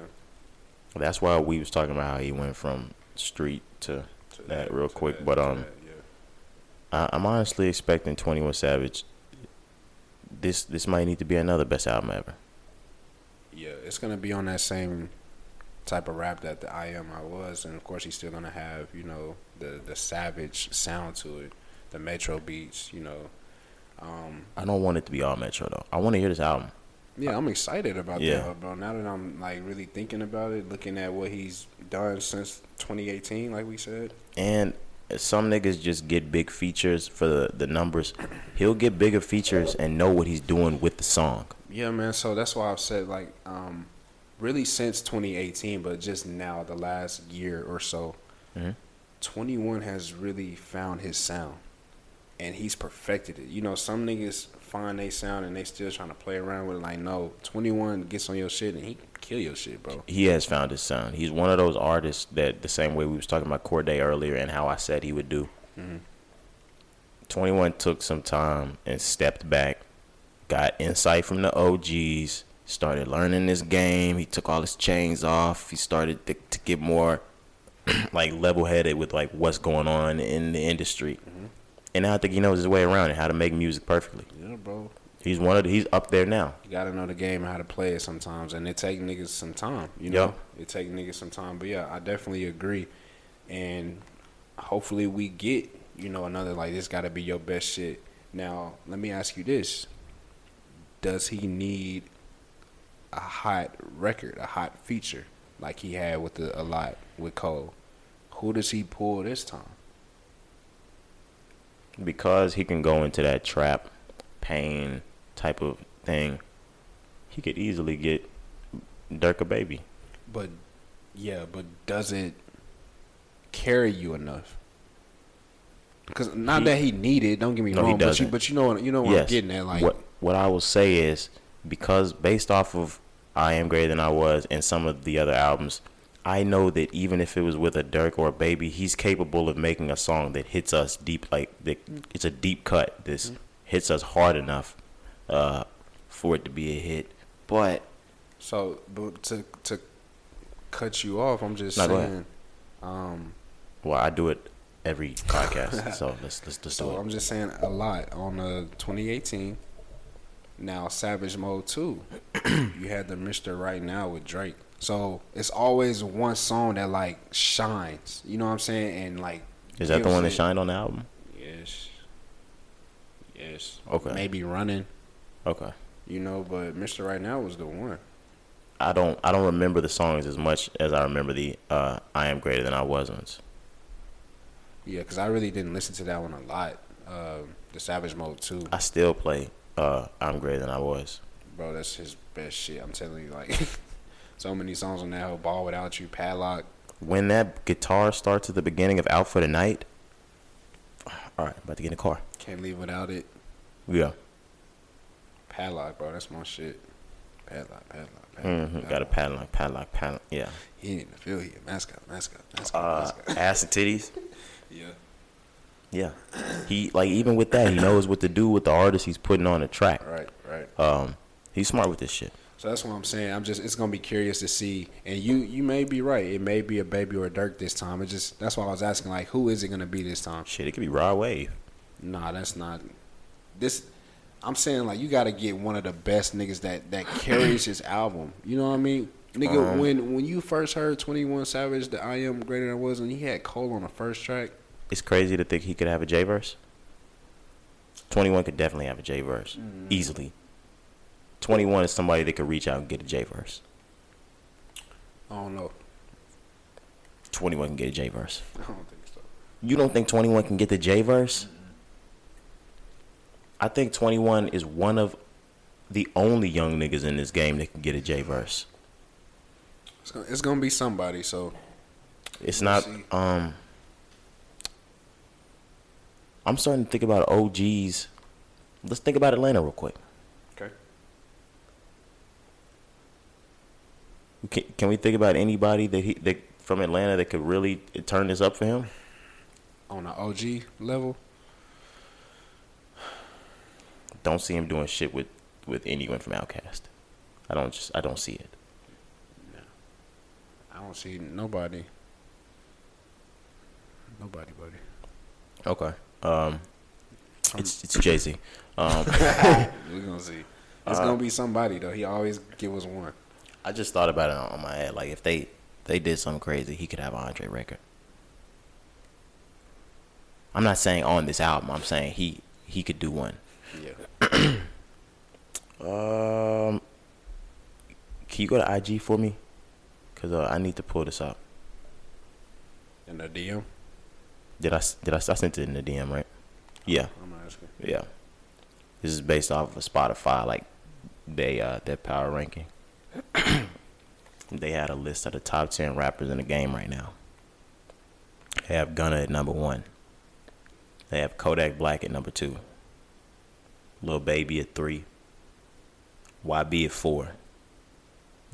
That's why we was talking about how he went from street to. To That real to quick, that- but, um, that, yeah. I, I'm honestly expecting 21 Savage. This this might need to be another best album ever. Yeah, it's gonna be on that same type of rap that the I am I was, and of course he's still gonna have you know the the savage sound to it, the Metro beats, you know. Um, I don't want it to be all Metro though. I want to hear this album. yeah, I'm excited about Yeah. that, bro. Now that I'm like really thinking about it, looking at what he's done since 2018, like we said. And some niggas just get big features for the, the numbers. He'll get bigger features and know what he's doing with the song. Yeah, man. So that's why I've said like, um, really since 2018, but just now the last year or so, Mhm. 21 has really found his sound, and he's perfected it. You know, some niggas find they sound and they still trying to play around with it. Like, no, 21 gets on your shit and he kill your shit, bro. He has found his sound. He's one of those artists that the same way we was talking about Cordae earlier and how I said he would do. Mhm. 21 took some time and stepped back, got insight from the OGs, started learning this game. He took all his chains off. He started to, to get more <clears throat> like level headed with like what's going on in the industry. And now I think he knows his way around and how to make music perfectly. Yeah, bro. He's one of the, he's up there now. You gotta know the game and how to play it sometimes, and it take niggas some time. You know, Yeah. it take niggas some time. But yeah, I definitely agree, and hopefully we get you know another like this. Got to be your best shit. Now, let me ask you this: Does he need a hot record, a hot feature like he had with the a lot with Cole? Who does he pull this time? Because he can go into that trap pain type of thing, he could easily get Durk a baby. But yeah, but does it carry you enough? Because not He- that he needed, don't get me No, wrong, but you but you know what you know what I'm getting at. Like what what I will say is because based off of I am greater than I was and some of the other albums, I know that even if it was with a Durk or a baby, he's capable of making a song that hits us deep like that it's a deep cut. This Mm-hmm. hits us hard enough uh, for it to be a hit. But so, but to to cut you off, I'm just No, saying. Um, well, I do it every podcast, <laughs> so let's let's just do so it. I'm just saying a lot on uh 2018. Now Savage Mode 2, <clears throat> you had the Mister right now with Drake. So it's always one song that like shines. You know what I'm saying? And like Is that the one that shined on the album? Yes. Yes. Okay. Maybe running, Okay. you know, but Mr. Right Now was the one. I don't I don't remember the songs as much as I remember the uh, I am greater than I was ones. Yeah, because I really didn't listen to that one a lot. Um, the Savage Mode too. I still play uh, I'm greater than I was. Bro, that's his best shit. I'm telling you, like, <laughs> so many songs on that whole Ball Without You, Padlock. When that guitar starts at the beginning of Out for the Night, <sighs> all right, about to get in the car. Can't Leave Without It. Yeah, Padlock, bro, that's my shit. Padlock, Padlock, Padlock. hmm got a padlock, padlock, padlock. Yeah, He ain't in the field here. Mascot, mascot, mascot, uh, mascot. ass and titties. <laughs> Yeah. Yeah, he like even with that, he knows what to do with the artist he's putting on the track. Right, right. Um, he's smart with this shit. So that's what I'm saying. I'm just it's gonna be curious to see. And you you may be right. It may be a baby or a Durk this time. It just that's why I was asking like who is it gonna be this time? Shit, it could be Rod Wave. Nah, that's not this I'm saying like you gotta get one of the best niggas that that <coughs> carries his album. You know what I mean? Nigga, Um, when when you first heard Twenty One Savage, the I Am Greater Than I Was, and he had Cole on the first track, it's crazy to think he could have a J verse. Twenty one could definitely have a J verse easily. Twenty one is somebody that could reach out and get a J verse. I don't know. Twenty one can get a J verse. <laughs> I don't think so. You don't think 21 can get the J verse? I think 21 is one of the only young niggas in this game that can get a J verse. It's gonna, it's gonna be somebody. So It's not see. um I'm starting to think about OGs. Let's think about Atlanta real quick. Can, can we think about anybody that he that from Atlanta that could really turn this up for him? On the OG level, Don't see him doing shit with with anyone from OutKast. I don't just I don't see it. I don't see nobody. Nobody, buddy. Okay. Um it's it's Jay Z. <laughs> Um <laughs> We're gonna see. It's Uh, gonna be somebody though. He always give us one. I just thought about it on my head. Like if they they did something crazy, he could have an Andre record. I'm not saying on this album. I'm saying he he could do one. Yeah. <clears throat> Um, can you go to IG for me? Cause uh, I need to pull this up. In the DM. Did I did I, s- I sent it in the DM right? Yeah, I'm asking. yeah. This is based off of Spotify, like they uh their power ranking. <clears throat> they had a list of the top ten rappers in the game right now. They have Gunna at number one. They have Kodak Black at number two. Lil Baby at three. YB at four.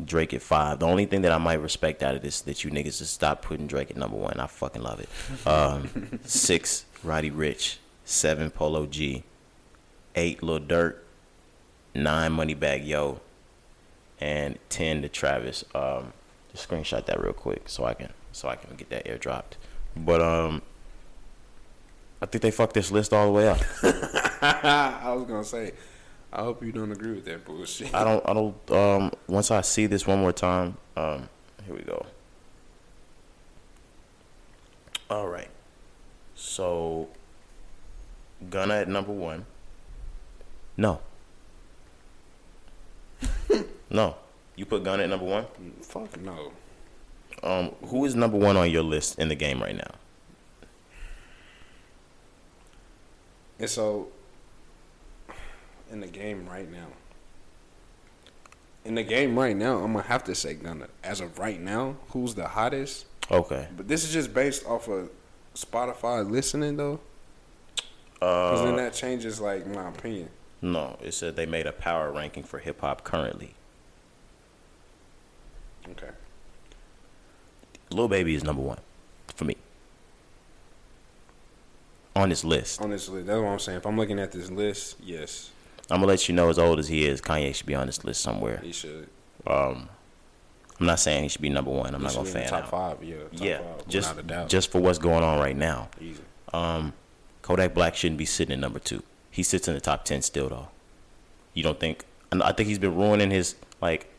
Drake at five. The only thing that I might respect out of this is that you niggas just stop putting Drake at number one. I fucking love it. <laughs> Um, six, Roddy Ricch. Seven, Polo G. Eight, Lil Durk. Nine, Moneybagg Yo. And ten to Travis. Um, just screenshot that real quick so I can so I can get that airdropped. But um, I think they fucked this list all the way up. <laughs> I was gonna say. I hope you don't agree with that bullshit. I don't. I don't. Um, once I see this one more time, um, here we go. All right. So, Gunna at number one. No. No. You put Gunna at number one. Fuck no. Um, who is number one on your list in the game right now? And so, in the game right now, in the game right now, I'm gonna have to say Gunna. As of right now, who's the hottest? Okay. But this is just based off of Spotify listening though, because then Uh, that changes like my opinion. no. It said they made a power ranking for hip hop currently. Okay. Lil Baby is number one for me on this list. On this list. that's what I'm saying. If I'm looking at this list, yes, I'm gonna let you know as old as he is, Kanye should be on this list somewhere. he should. Um, I'm not saying he should be number one. I'm He not gonna be in the fan top out. five. Yeah, top yeah, five, just without a doubt. just for what's going on right now. Easy. Um, Kodak Black shouldn't be sitting at number two. He sits in the top ten still though. You don't think? I think he's been ruining his like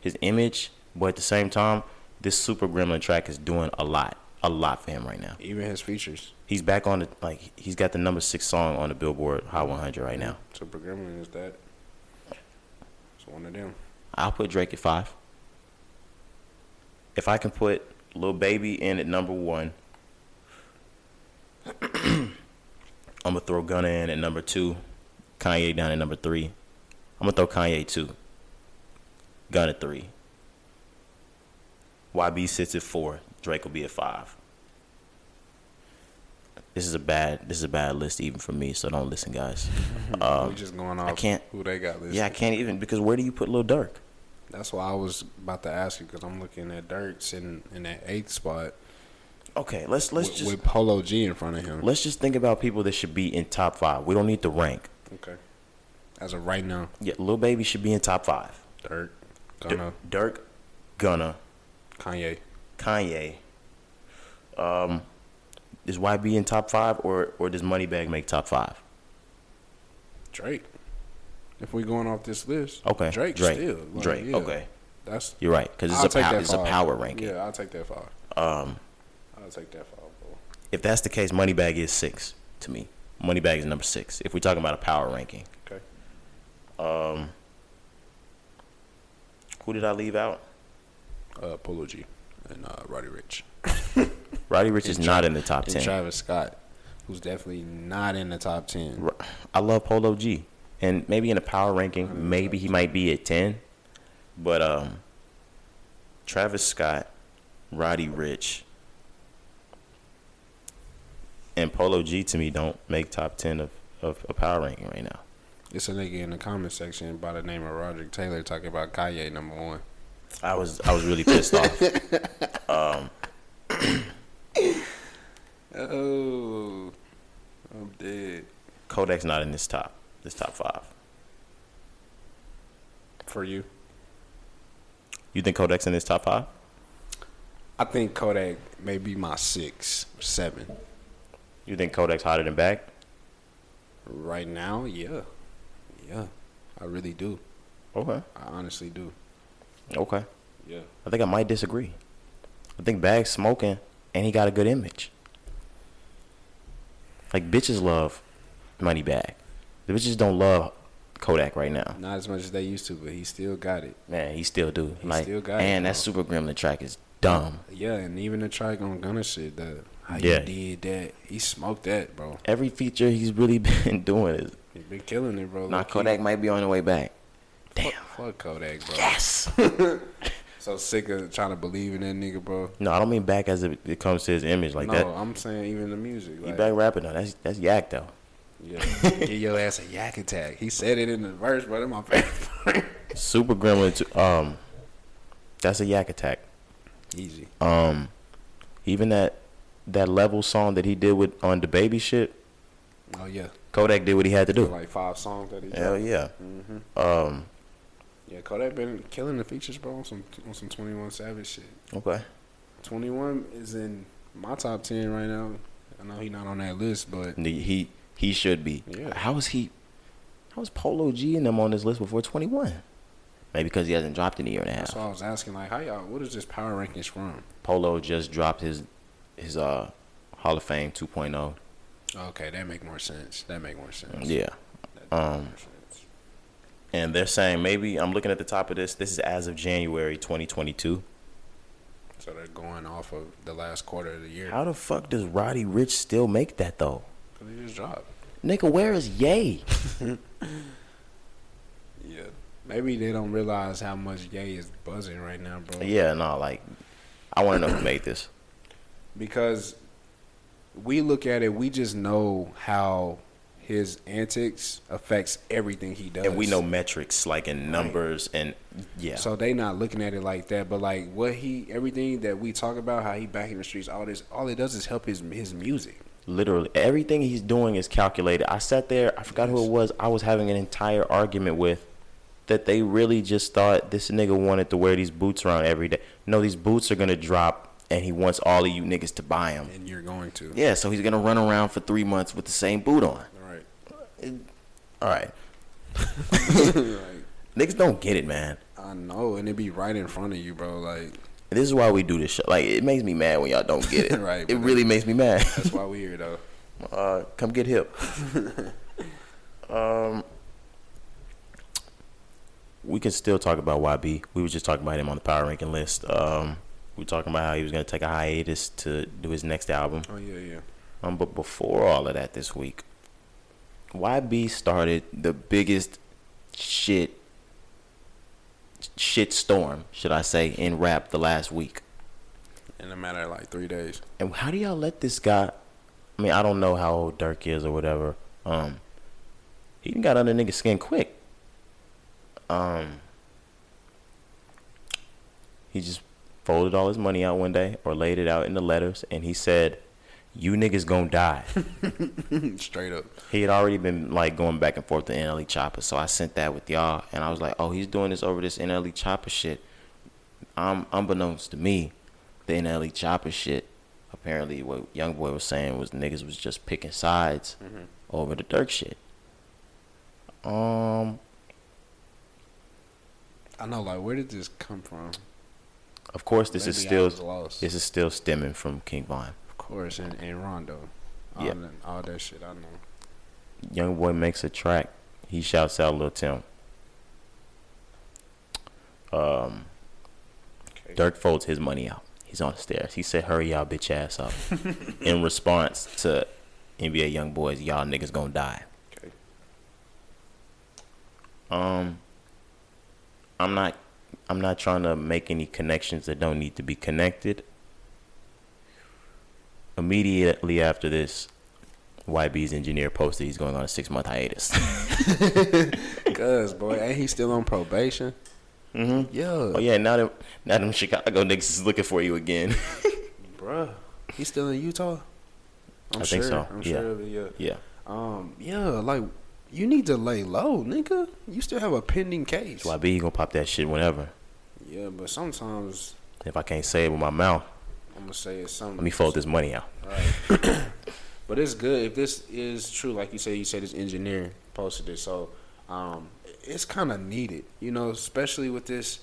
his image, but at the same time, this Super Gremlin track is doing a lot, a lot for him right now. Even his features. He's back on the like he's got the number six song on the Billboard Hot 100 right now. Super Gremlin is that. It's one of them. I'll put Drake at five. If I can put Lil Baby in at number one, <clears throat> I'm gonna throw Gunna in at number two, Kanye down at number three. I'm gonna throw Kanye two, Gunna three. YB sits at four. Drake will be at five. This is a bad. This is a bad list even for me. So don't listen, guys. <laughs> Um, we just going off I can't- who they got listed. yeah, I can't even because where do you put Lil Durk? That's why I was about to ask you because I'm looking at Durk sitting in that eighth spot Okay, let's let's with, just with Polo G in front of him. let's just think about people that should be in top five. We don't need to rank. Okay. As of right now, Yeah, Lil Baby should be in top five. Durk, D- Gunna, Durk, Gunna, Kanye. Kanye. Um, is YB in top five or or does Moneybagg make top five? Drake. If we're going off this list, Okay, Drake, Drake, still. Like, Drake. yeah, Okay, that's you're right because I'll it's a take pow- it's a power ranking. Yeah, I'll take that five. Um, I'll take that five, bro. if that's the case, Moneybagg is six to me. Moneybagg is number six. If we're talking about a power ranking, Okay. um, who did I leave out? Uh, Polo G and uh, Roddy Ricch. <laughs> Roddy Ricch is not in the top And ten. Travis Scott, who's definitely not in the top ten. I love Polo G, and maybe in a power ranking, maybe he might be at ten, but um, Travis Scott, Roddy Ricch, and Polo G to me don't make top ten of, of a power ranking right now. It's a nigga in the comment section by the name of Roderick Taylor talking about Kanye number one. I was I was really pissed off. Um, Oh, I'm dead. Kodak's not in this top this top five. For you, You think Kodak's in this top five? I think Kodak may be my six, seven. You think Kodak's hotter than Back? Right now, yeah, yeah, I really do. Okay. I honestly do. Okay. Yeah. I think I might disagree. I think Bagg's smoking and he got a good image. Like bitches love Moneybagg. The bitches don't love Kodak right now. Not as much as they used to, but he still got it. Man, he still do. He like still got it, and that. Super Gremlin track is dumb. Yeah, and even the track on Gunna shit, the how Yeah. you did that, he smoked that, bro. Every feature he's really <laughs> been doing is He's been killing it, bro. now. Kodak might be on the way back. Damn. Fuck, fuck Kodak, bro. Yes. <laughs> So sick of trying to believe in that nigga, bro. no, I don't mean back as it, it comes to his image like no, that. No, I'm saying even the music. He Like, back rapping though. That's that's yak though. yeah, give your ass a yak attack. He said it in the verse, but that's my favorite. Super Gremlin, t- um, that's a yak attack. Easy. Um, even that that level song that he did with on the baby shit, Oh yeah, Kodak did what he had to do. like five songs that he. Hell dropped. yeah. hmm Um, Yeah, Kodak been killing the features, bro. On some on some Twenty One Savage shit. okay. Twenty One is in my top ten right now. I know he not on that list, but He he, should be. Yeah. How is he? How is Polo G and them on this list before twenty one? Maybe because he hasn't dropped in a year and a half. that's why I was asking, like, how y'all? What is this power rankings from? Polo just dropped his his uh Hall of Fame 2.0. Okay, that make more sense. That make more sense. Yeah. Um, sense. And they're saying maybe I'm looking at the top of this. This is as of January 2022. So they're going off of the last quarter of the year. How the fuck does Roddy Ricch still make that though? Cause he just dropped. Nigga, where is Ye? <laughs> Yeah. Maybe they don't realize how much Ye is buzzing right now, bro. Yeah, no, like I want to know who made this. Because we look at it, we just know how his antics affects everything he does. And we know metrics like in numbers and yeah. So they not looking at it like that, but like what he, everything that we talk about, how he back in the streets, all this, all it does is help his his music. Literally, everything he's doing is calculated. I sat there, I forgot who it was. I was having an entire argument with that they really just thought this nigga wanted to wear these boots around every day. No, these boots are gonna drop, and he wants all of you niggas to buy them. And you're going to, Yeah, so he's gonna run around for three months with the same boot on. Right? All right, like, <laughs> niggas don't get it, man. I know, and it be right in front of you, bro. Like This is why we do this show. Like, it makes me mad when y'all don't get <laughs> it. Right, It really makes me mad. that's why we here, though. <laughs> Uh, come get hip. um, we can still talk about YB. We were just talking about him on the power ranking list. Um, we were talking about how he was gonna take a hiatus to do his next album. Oh yeah, yeah. Um, but before all of that, this week, YB started the biggest shit shit storm, should I say, in rap the last week. In a matter of like three days. And how do y'all let this guy? I mean, I don't know how old Durk is or whatever. Um, he done got under niggas' skin quick. Um, he just folded all his money out one day or laid it out in the letters, and he said, "You niggas gonna die." <laughs> Straight up. he had already been like going back and forth to NLE Chopper, so I sent that with y'all, and I was like, "Oh, he's doing this over this NLE Chopper shit." Um, unbeknownst to me, the NLE Chopper shit. Apparently, what Young Boy was saying was niggas was just picking sides over the Durk shit. Um, I know. Like, where did this come from? of course, this is Maybe I still this is still stemming from King Von. Course, and, and Rondo. All, Yeah. that, all that shit I know. Young boy makes a track. He shouts out Lil Tim. Um, Okay. Durk folds his money out. He's on the stairs. He said, "Hurry y'all bitch ass up." <laughs> In response to NBA young boys, y'all niggas gonna die. Okay. Um, I'm not. I'm not trying to make any connections that don't need to be connected. Immediately after this, YB's engineer posted he's going on a six month hiatus. <laughs> <laughs> Cuz, boy, ain't he still on probation? mm-hmm. Yeah. Oh yeah, now that now them Chicago niggas is looking for you again. <laughs> Bruh. He's still in Utah? I'm I sure. think so, I'm yeah. sure. Yeah. yeah, Um, yeah, like, you need to lay low, nigga. You still have a pending case. YB he gonna pop that shit whenever. Yeah, but sometimes If I can't say it with my mouth, I'm gonna say it's something. let me fold this money out. Right. but it's good if this is true. Like you say, you said this engineer posted it, so um, it's kind of needed, you know, especially with this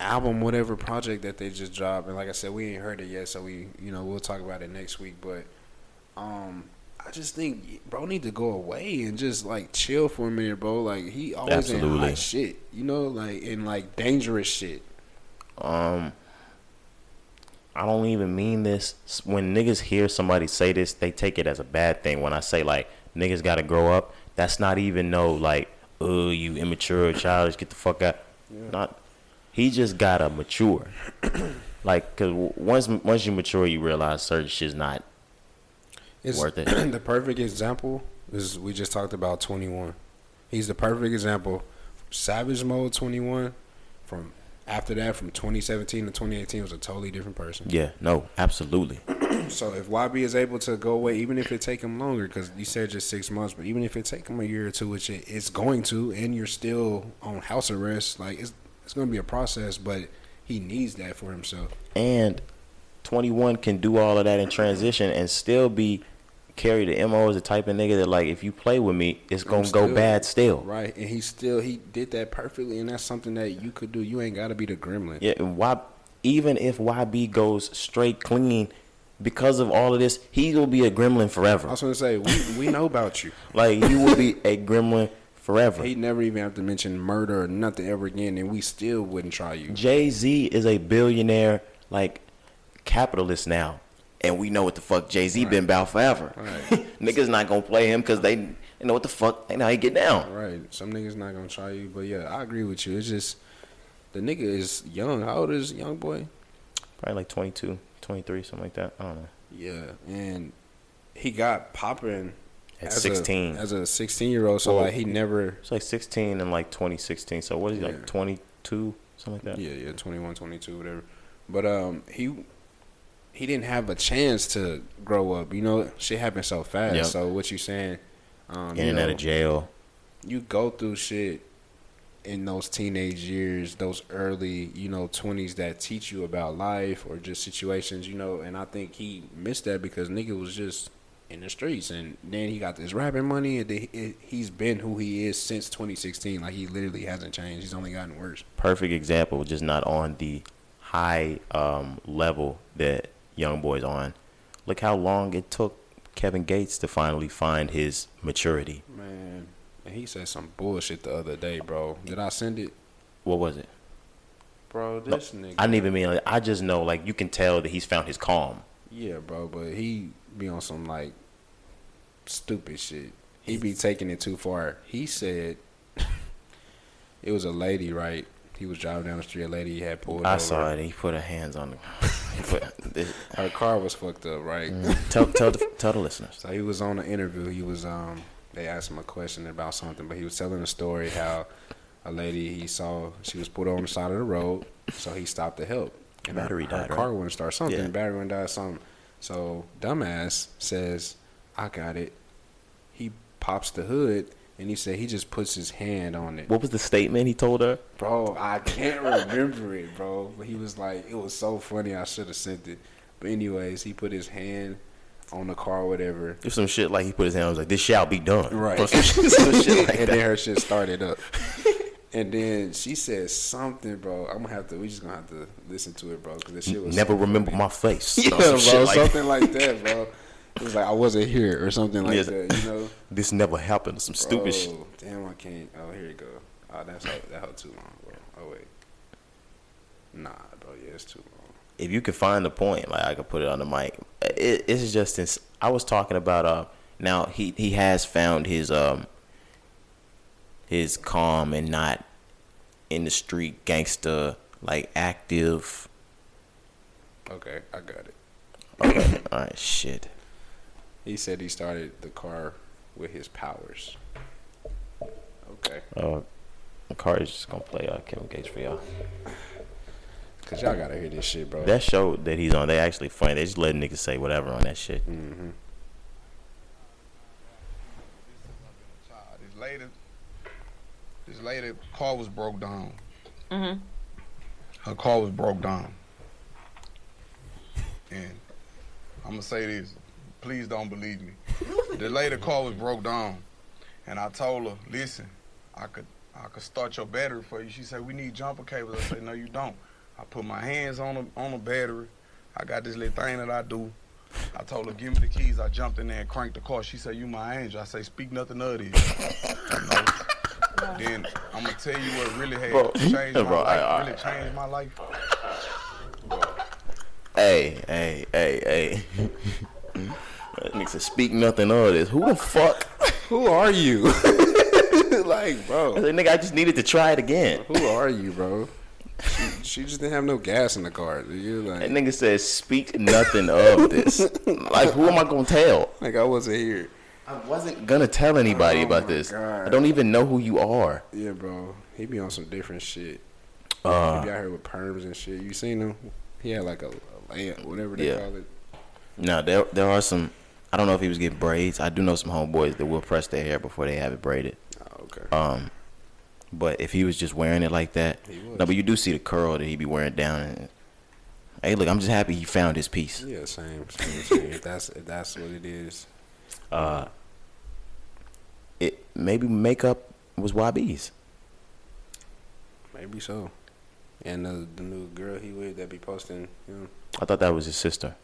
album, whatever project that they just dropped. And like I said, we ain't heard it yet, so we, you know, we'll talk about it next week. But um, I just think bro need to go away and just like chill for a minute, bro. Like he always in Absolutely. hot shit, you know, like in like dangerous shit. Um, I don't even mean this. When niggas hear somebody say this, they take it as a bad thing. When I say like niggas gotta grow up, that's not even no like, oh you immature, childish, get the fuck out. Not. He just gotta mature. <coughs> like, cause once once you mature, you realize certain shit's not. It's Worth it. <clears throat> the perfect example is we just talked about 21. He's the perfect example. Savage mode 21 from after that from 2017 to 2018 was a totally different person. Yeah, no, absolutely. <clears throat> So if YB is able to go away, even if it take him longer, because you said just six months, but even if it take him a year or two, which it, it's going to, and you're still on house arrest, like it's it's going to be a process, but he needs that for himself. And 21 can do all of that in transition and still be carry the mo as the type of nigga that like if you play with me, it's gonna I'm go bad still. Right, and he still he did that perfectly, and that's something that you could do. You ain't got to be the gremlin. Yeah, and why? Even if YB goes straight clean, because of all of this, he will be a gremlin forever. I was gonna say we we know about you. <laughs> Like you will be a gremlin forever. He never even have to mention murder or nothing ever again, and we still wouldn't try you. Jay Z is a billionaire, like capitalist now, and we know what the fuck Jay Z been about forever. Right. <laughs> Niggas not gonna play him because they, they know what the fuck they know how he get down. Right. Some niggas not gonna try you, but yeah, I agree with you. It's just the nigga is young. How old is young boy? Probably like 22, 23, something like that. I don't know. Yeah, and he got popping At as a- 16. as a sixteen year old. So Well, like he never. It's like 16 and like 2016. So what is he, Yeah. like 22, something like that? Yeah, yeah, 21, 22, whatever. But um, he he didn't have a chance to grow up. You know, shit happened so fast. Yep. So what you saying? Um, In you and out of jail. you go through shit in those teenage years, those early, you know, twenties that teach you about life or just situations, you know. And I think he missed that because nigga was just in the streets, and then he got this rapping money, and he- he's been who he is since 2016. Like he literally hasn't changed. He's only gotten worse. Perfect example, just not on the high um, level that Young Boy's on. Look how long it took Kevin Gates to finally find his maturity. Man, he said some bullshit the other day, bro. Did I send it, What was it? bro? This nigga. I didn't even mean. Like, I just know, like, you can tell that he's found his calm. Yeah, bro, but he be on some like stupid shit. He be taking it too far. He said <laughs> it was a lady, right? He was driving down the street. A lady he had pulled I over. saw it. He put her hands on. The, <laughs> Her car was fucked up, right? tell tell the, tell the listeners. So he was on an interview. He was um. They asked him a question about something, but he was telling a story how a lady he saw she was put on the side of the road, so he stopped to help. And her- Battery her, died, car right? wouldn't start. Something Yeah. battery wouldn't die. Something. So dumbass says, "I got it." He pops the hood and he said he just puts his hand on it. What was the statement he told her? Bro, I can't remember it, bro. But he was like, it was so funny. I should have sent it. But anyways, he put his hand on the car, whatever. There's some shit like he put his hand. on, was like, "This shall be done." Right. Some shit, some <laughs> like and that. then her shit started up. <laughs> And then she said something, bro. I'm gonna have to. We just gonna have to listen to it, bro, because the shit was Never remember funny. my face. <laughs> Yeah, bro, like- something like that, bro. It was like I wasn't here or something like Yes. that, you know. <laughs> This never happened. Some stupid oh, shit. Damn, I can't. Oh, here you go. Oh, that's how, that held too long, bro. Oh wait. Nah, bro. Yeah, it's too long. If you could find the point, like I could put it on the mic. It, it's just. Ins- I was talking about. Uh, now he he has found his um. His calm and not in the street gangster like active. Okay, I got it. Okay, <coughs> all right, shit. He said he started the car with his powers. Okay, Uh, the car is just gonna play uh, Kevin Gates for y'all. cause y'all gotta hear this shit, bro. That show that he's on, they actually funny. They just let niggas say whatever on that shit. mm-hmm. This lady, this lady car was broke down. Mhm. Her car was broke down. And I'm gonna say this, please don't believe me. the later car was broke down, and I told her, listen, I could I could start your battery for you. She said we need jumper cables. I said no, you don't. I put my hands on the on the battery. I got this little thing that I do. I told her, give me the keys. I jumped in there and cranked the car. She said, you my angel. I say, speak nothing of this. You <laughs> know? Then I'm gonna tell you what really had Bro, changed my bro, life. I- I- really changed my life. Hey, hey, hey, hey. <laughs> that nigga said, speak nothing of this. Who the fuck? <laughs> Who are you? <laughs> like, bro. I said, nigga, I just needed to try it again. who are you, bro? She, she just didn't have no gas in the car. You like, That nigga said, speak nothing of this. <laughs> like, who am I gonna tell? like I wasn't here. I wasn't gonna tell anybody Oh about this. God. I don't even know who you are. Yeah, bro. He be on some different shit. Uh, he be out here with perms and shit. You seen him? He had like a, a lamp, whatever they Yeah. call it. Now there there are some. I don't know if he was getting braids. I do know some homeboys that will press their hair before they have it braided. Oh, okay. Um, but if he was just wearing it like that, no. But you do see the curl that he be wearing down. And, hey, look, I'm just happy he found his piece. yeah, same, same, same. if that's if that's what it is. Uh, it maybe makeup was YB's. Maybe so. And the, the new girl he with that be posting, you know, I thought that was his sister.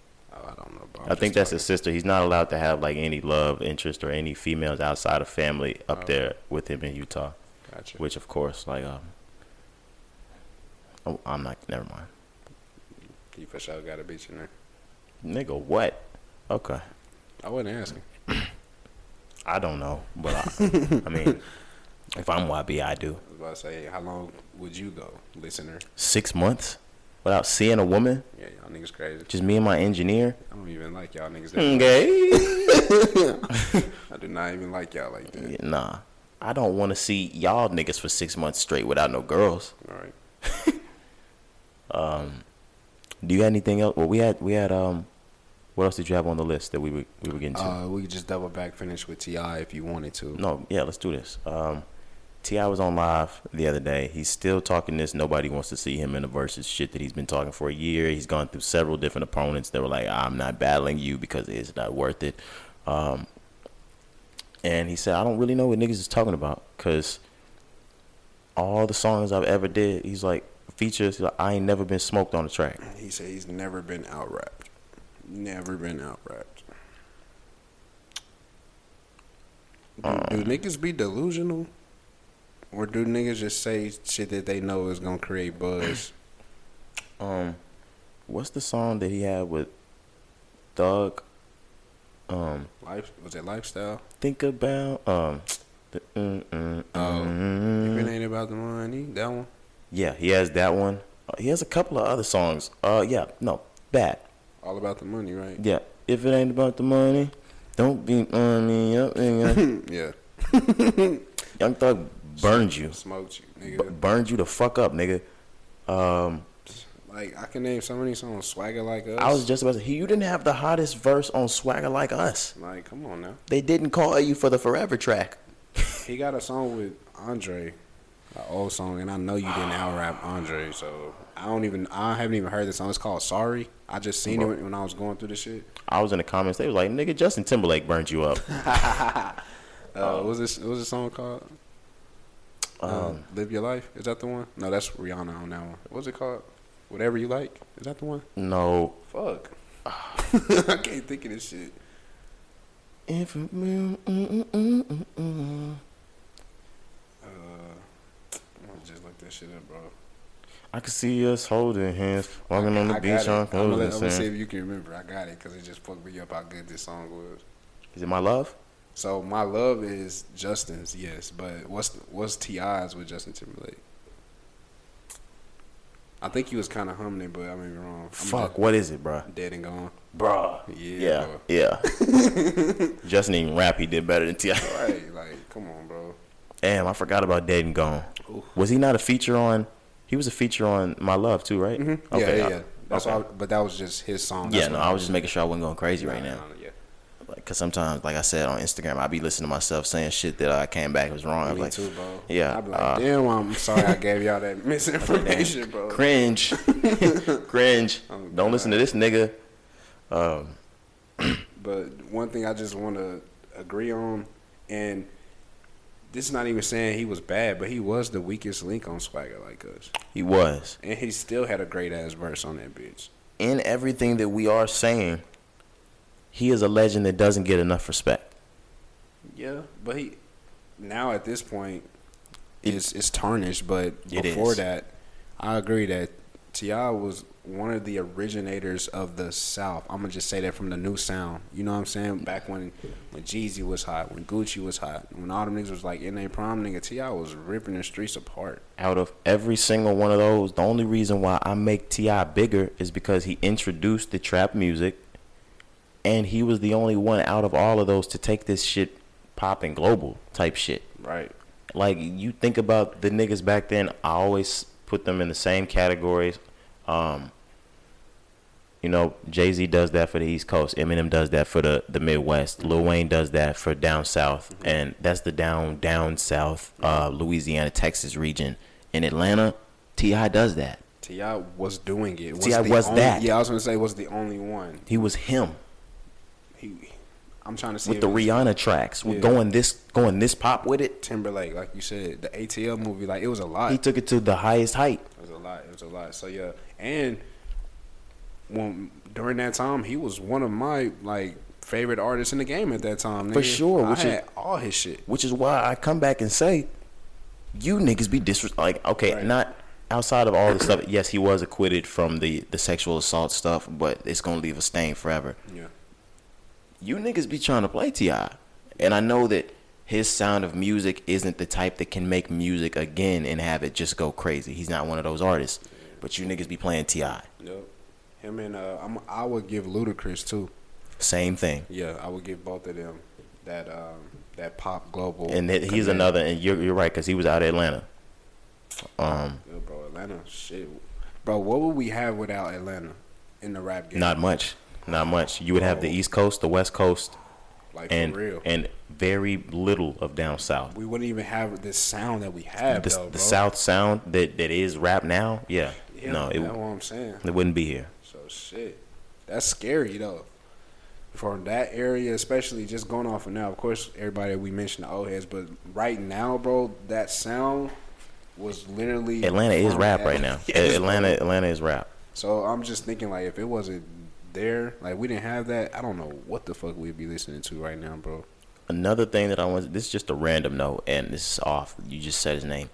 Oh, I don't know. I think that's his sister. He's not allowed to have like any love interest or any females outside of family up Oh. there with him in Utah. Gotcha. Which, of course, like um, oh, I'm not. Never mind, You for sure got a bitch in there. nigga. What? Okay, I wasn't asking. <clears throat> I don't know, but I, <laughs> I mean, if I'm YB, I do. I was about to say, how long would you go, listener? Six months without seeing a woman, Yeah, y'all niggas crazy. just me and my engineer. I don't even like y'all niggas. Okay. <laughs> I do not even like y'all like that. Nah, I don't want to see y'all niggas for six months straight without no girls. All right. <laughs> Um, do you have anything else? Well, we had we had um, what else did you have on the list that we were we were getting to? Uh, we could just double back finish with T.I if you wanted to. no, yeah, let's do this. Um, T.I was on live the other day. He's still talking this. Nobody wants to see him in the versus shit that he's been talking for a year. He's gone through several different opponents that were like, "I'm not battling you because it's not worth it." Um, and he said, "I don't really know what niggas is talking about because all the songs I've ever did, he's like features. Like, I ain't never been smoked on the track." He said he's never been out rapped. Never been out rapped. Do, do niggas be delusional? Or do niggas just say shit that they know is gonna create buzz? <clears throat> Um, what's the song that he had with Thug? Um, Life was it lifestyle? think about um, the, mm, mm, Oh, mm. If it ain't about the money, that one. yeah, he has that one. Uh, he has a couple of other songs. Uh, yeah, no, bad. All about the money, right? Yeah, if it ain't about the money, don't be on me up, yeah. <laughs> <laughs> Young Thug burned you, Smoked you, B- burned you the fuck up, nigga. Um, Like I can name so many songs. Swagger like us. I was just about to. Say you didn't have the hottest verse on Swagger like us. like, come on now. They didn't call you for the Forever track. He got a song with Andre, an old song, and I know you didn't out rap Andre, so I don't even I haven't even heard the song. It's called Sorry. I just seen it when I was going through the shit. I was in the comments. They was like, "Nigga, Justin Timberlake burned you up." <laughs> Uh, what was this? What was the song called? Um, Live Your Life. Is that the one? No, that's Rihanna on that one. What's it called? Whatever You Like. Is that the one? No. Fuck. <laughs> I can't think of this shit. If it- mm, mm, mm, mm, mm. Uh, I'm just look that shit up, bro. I can see us holding hands, walking on the I beach on it. I'm gonna, let- I'm cozy gonna see if you can remember. I got it because it just fucked me up how good this song was. Is it my love? So my love is Justin's, yes, but what's what's T.I's with Justin Timberlake? I think he was kind of humming it, but I may be wrong. I'm Fuck, what is it, bruh? dead, dead and gone. bro. Yeah, Yeah, yeah. <laughs> Justin even rap, he did better than T.I. Right, like come on, bro. Damn, I forgot about Dead and Gone. Oof. Was he not a feature on? He was a feature on My Love too, right? yeah, Okay, yeah, I- yeah. That's okay. why, but that was just his song. Yeah, That's no, what I was just making sure I wasn't going crazy right Nah, now. yeah. Like, cause sometimes, like I said on Instagram, I'd be listening to myself saying shit that I came back was wrong. I'm Me like, too, bro. Yeah, I'd be like, uh, damn, I'm sorry I gave y'all that <laughs> misinformation, bro. cringe, <laughs> cringe. Oh, Don't listen to this nigga. Um, <clears throat> But one thing I just want to agree on, and this is not even saying he was bad, but he was the weakest link on Swagger Like Us, he was and he still had a great ass verse on that bitch. in everything that we are saying. He is a legend that doesn't get enough respect. Yeah, but he now at this point it's it's tarnished. But It before is. that, I agree that T.I was one of the originators of the South. I'm gonna just say that from the new sound. You know what I'm saying? Back when when Jeezy was hot, when Gucci was hot, when all them niggas was like in their prime, nigga T.I was ripping the streets apart. Out of every single one of those, the only reason why I make T.I bigger is because he introduced the trap music, and he was the only one out of all of those to take this shit popping global type shit. Right. like you think about the niggas back then i always put them in the same categories um you know jay-z does that for the east coast eminem does that for the the midwest lil wayne does that for down south and that's the down down south uh louisiana texas region in atlanta T.I does that T.I was doing it. T.I. the was only- that. Yeah, I was gonna say was the only one. he was him He, I'm trying to see with the rihanna tracks Yeah. going this going this pop with it Timberlake, like you said, the ATL movie, like it was a lot. he took it to the highest height It was a lot. It was a lot. So yeah, and when during that time, he was one of my like favorite artists in the game at that time. For nigga. sure, I which is- had all his shit. which is why I come back and say, you niggas be disres like okay, Right. not outside of all the stuff. Yes, he was acquitted from the the sexual assault stuff, but it's gonna leave a stain forever. Yeah, You niggas be trying to play T.I, and I know that his sound of music isn't the type that can make music again and have it just go crazy. He's not one of those artists, but you niggas be playing T.I. yep. Him and uh, I'm, I would give Ludacris too. Same thing. Yeah, I would give both of them that um that pop global. And that he's another, and you're you're right because he was out of Atlanta. Um, Yeah, bro, Atlanta, shit, bro. What would we have without Atlanta in the rap game? not much, not much. You would have the East Coast, the West Coast, like and for real. and very little of down south. we wouldn't even have this sound that we have. The, though, the. South sound that, that is rap now, yeah, Yeah, no, it, that's what I'm saying. it wouldn't be here. So shit, that's scary though. For that area, especially just going off of now. Of course, everybody we mentioned the old heads, but right now, bro, that sound was literally Atlanta is from rap right now. <laughs> Yes, Atlanta, bro. Atlanta is rap. So I'm just thinking like if it wasn't there, like we didn't have that, I don't know what the fuck we'd be listening to right now, bro. Another thing that I want, this is just a random note, and this is off. You just said his name.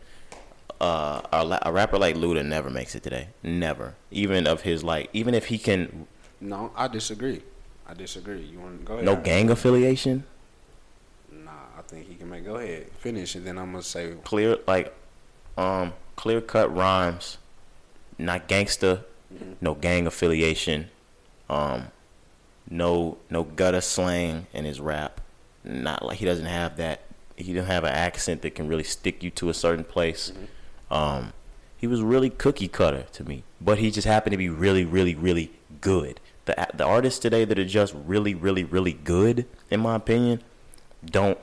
Uh, a, a rapper like Luda never makes it today. Never. Even of his like, even if he can, No, I disagree. I disagree. You want to go ahead? no gang affiliation, Nah, I think he can make. Go ahead, finish, and then I'm gonna say clear like, um, clear cut rhymes, not gangster, no gang affiliation, um, no no gutter slang in his rap. Not like he doesn't have that. He don't have an accent that can really stick you to a certain place. Um, he was really cookie cutter to me, but he just happened to be really, really, really good. The the artists today that are just really, really, really good, in my opinion, don't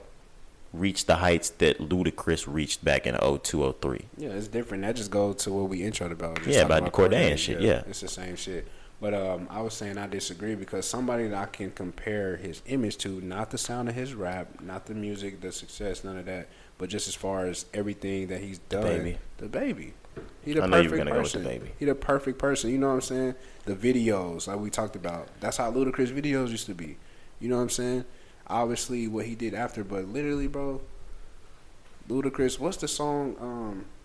reach the heights that Ludacris reached back in 02, 03. Yeah, it's different. That just goes to what we introed about. Just Yeah, talking about the Cordae and shit, yeah. it's the same shit. But um, I was saying I disagree because somebody that I can compare his image to, not the sound of his rap, not the music, the success, none of that, but just as far as everything that he's done. Baby. DaBaby. He the I know you were gonna go with person. DaBaby. He the perfect person. You know what I'm saying? The videos, like we talked about. That's how Ludacris videos used to be. You know what I'm saying? Obviously, what he did after, but literally, bro, Ludacris. What's the song? Um, the,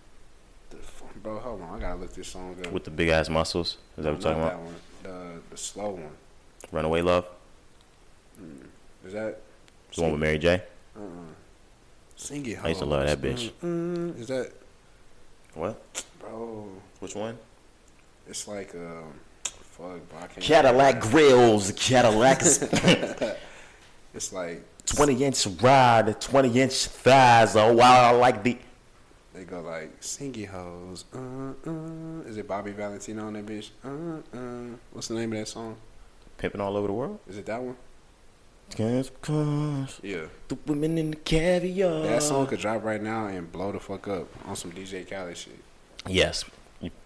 bro, hold on, I gotta look this song up. With the big ass muscles. Is that what you're talking that about? one. The the slow one. Runaway Love? Is that? The one with Mary J? Uh-uh. Sing it. I used to love that bitch. Mm, mm. Is that, What? bro? Which one? It's like um, fuck, bro. I can't. Cadillac grills, Cadillac <laughs> <laughs> It's like 20 inch ride, 20 inch thighs. Oh, wow, I like the. They go like sing it hoes. Uh, uh. Is it Bobby Valentino on that bitch? Uh, uh. What's the name of that song? Pimping all over the world? Is it that one? Cause, cause Yeah. the women in the caviar. That song could drop right now and blow the fuck up on some DJ Khaled shit. Yes.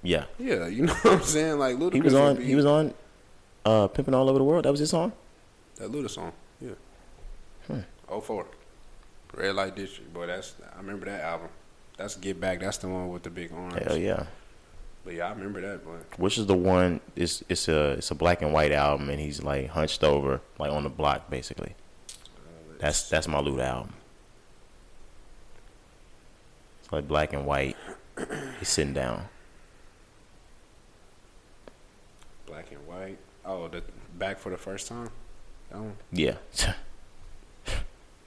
Yeah. Yeah, you <laughs> know what I'm saying? Like Ludacris He was on. He was on. Uh, pimping all over the world. That was his song. that Luda song. Yeah. Hmm. Oh four. Red Light District. Boy, that's I remember that album. That's Get Back. That's the one with the big orange. Hell yeah. But yeah, I remember that. Boy. Which is the one? It's it's a it's a black and white album, and he's like hunched over, like on the block, basically. That's that's my loot album. It's like black and white. He's sitting down. Black and white. Oh, the back for the first time. That one. Yeah. <laughs>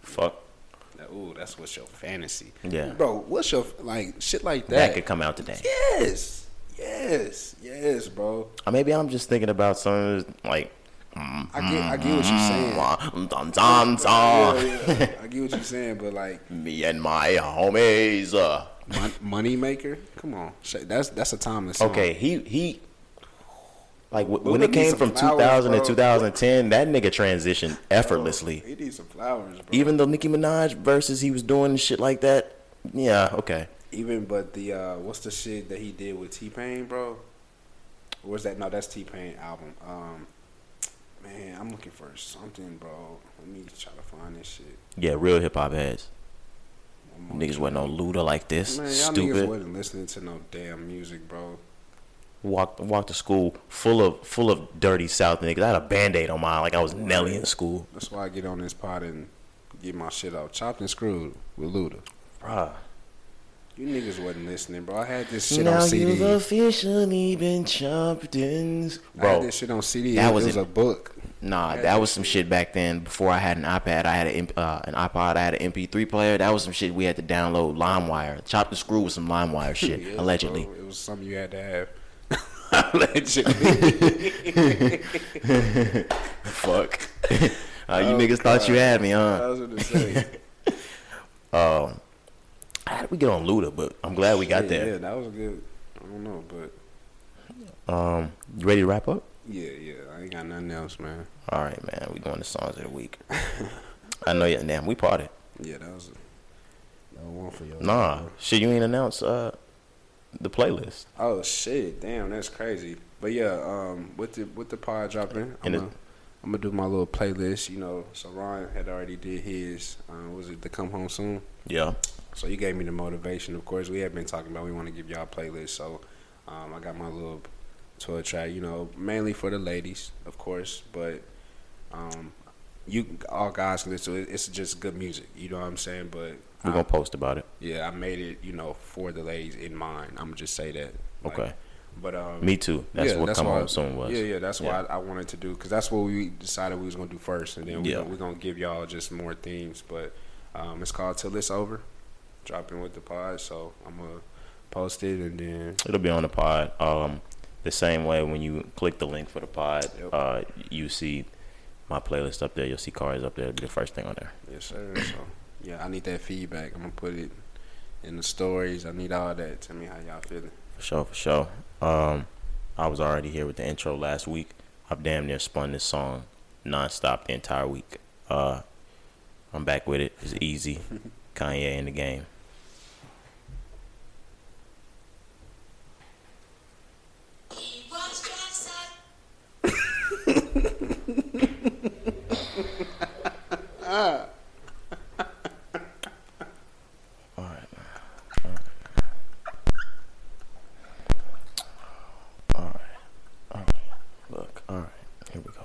Fuck. Ooh, that's what's your fantasy. Yeah. Bro, what's your like shit like That that? could come out today. yes, yes, yes, bro. Or maybe I'm just thinking about some like. I get, I get what you're saying. Dun, dun, dun, dun. Yeah, yeah. <laughs> I get what you're saying, but like Me and my homies. Uh. mon- money maker. Come on, that's that's a timeless. Song. Okay, he he. Like w- when it came from flowers, 2000 to 2010, that nigga transitioned effortlessly. He needs some flowers, bro. Even though Nicki Minaj versus he was doing shit like that. Yeah, okay. even but the uh what's the shit that he did with T Pain, bro? Or was that no? That's T Pain album. Um, man, I'm looking for something, bro. Let me try to find this shit. Yeah, real hip hop heads. Niggas wasn't no Luda like this. Man, y'all niggas Stupid. wasn't listening to no damn music, bro. Walked walked to school full of full of dirty South niggas. I had a band-aid on mine like I was Nelly in school. That's why I get on this pod and get my shit off. Chopped and screwed with Luda. Bruh. You niggas wasn't listening, bro. I had this shit now on CD. you've officially been chopped in. I had Bro, this shit on CD. that it was was it. a book. Nah, that was some shit back then. Before I had an iPad, I had an, uh, an iPod, I had an MP3 player. That was some shit we had to download. LimeWire, chop the screw with some LimeWire <laughs> shit, allegedly. bro. It was something you had to have. Allegedly. <laughs> Fuck. uh, you niggas thought you had me, I huh? was gonna say. <laughs> Um, how did we get on Luda? But I'm glad we got yeah, there. Yeah, that was good. I don't know, but Um, you ready to wrap up? yeah, yeah. I ain't got nothing else, man. All right, man. We going to songs of the week. <laughs> I know you. Damn, we parted. Yeah, that was. A, that was one for you. Nah, shit. You ain't announced uh the playlist. Oh shit! Damn, that's crazy. But yeah, um, with the with the pod dropping, I'm gonna, I'm gonna do my little playlist. You know, so Ron had already did his. Uh, was it the Come Home Soon? Yeah. So you gave me the motivation. Of course, we have been talking about we want to give y'all a playlist. So um, I got my little tour track. You know, mainly for the ladies, of course, but um, you all guys can listen to it. It's just good music. You know what I'm saying? But We're I- gonna post about it. yeah, I made it. You know, for the ladies in mind. I'm gonna just say that. Like, Okay. But um, Me too. That's yeah, what Come why- Home Soon was. Yeah, yeah, that's Yeah. why I, I wanted to do because that's what we decided we was gonna do first, and then we, yeah. we're gonna give y'all just more themes. But um, it's called Till It's Over, dropping with the pod. So I'm gonna post it, and then It'll be on the pod. Um, the same way when you click the link for the pod, Yep. uh, you see my playlist up there. You'll see cars up there. It'll be the first thing on there. yes, sir. so yeah, I need that feedback. I'm gonna put it in the stories. I need all that. Tell me how y'all feeling. For sure, for sure. Um, I was already here with the intro last week. I've damn near spun this song nonstop the entire week. Uh, I'm back with it. It's easy. <laughs> Kanye in the game. All right. All right. All right. Look, all right. Here we go.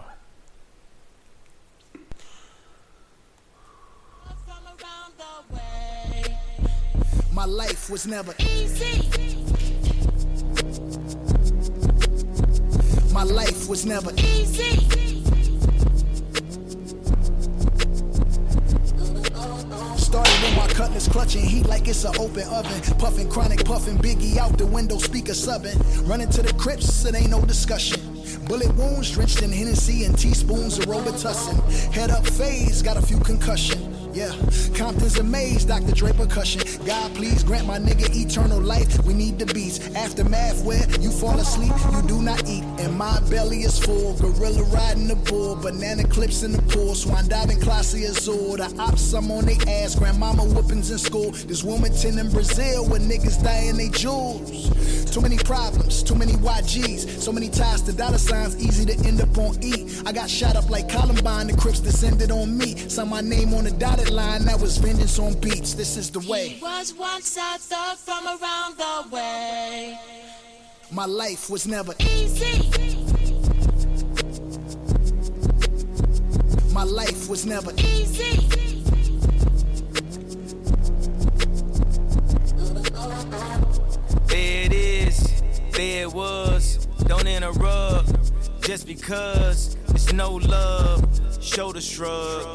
My life was never easy. My life was never easy. Started with my cutlass clutching heat like it's an open oven. Puffing chronic, puffing Biggie out the window, speaker subbing. Running to the Crips, it ain't no discussion. Bullet wounds drenched in Hennessy and teaspoons of Robitussin. Head up phase, got a few concussion. Yeah, Compton's amazed, Dr. Dre percussion. God, please grant my nigga eternal life. We need the beats. Aftermath where you fall asleep, you do not eat. And my belly is full. Gorilla riding the bull, banana clips in the pool. Swan diving Clase Azul. The ops, I'm on they ass. Grandmama whoopings in school. This Wilmington in Brazil where niggas dying they jewels. Too many problems, too many YGs, so many ties to dollar signs, easy to end up on E. I got shot up like Columbine, the Crips descended on me. Signed my name on the dotted line, that was vengeance on beats. This is the way. Was once a thug from around the way. My life was never Easy. My life was never Easy. There it is, there it was. Don't interrupt, just because it's no love. Shoulder shrug.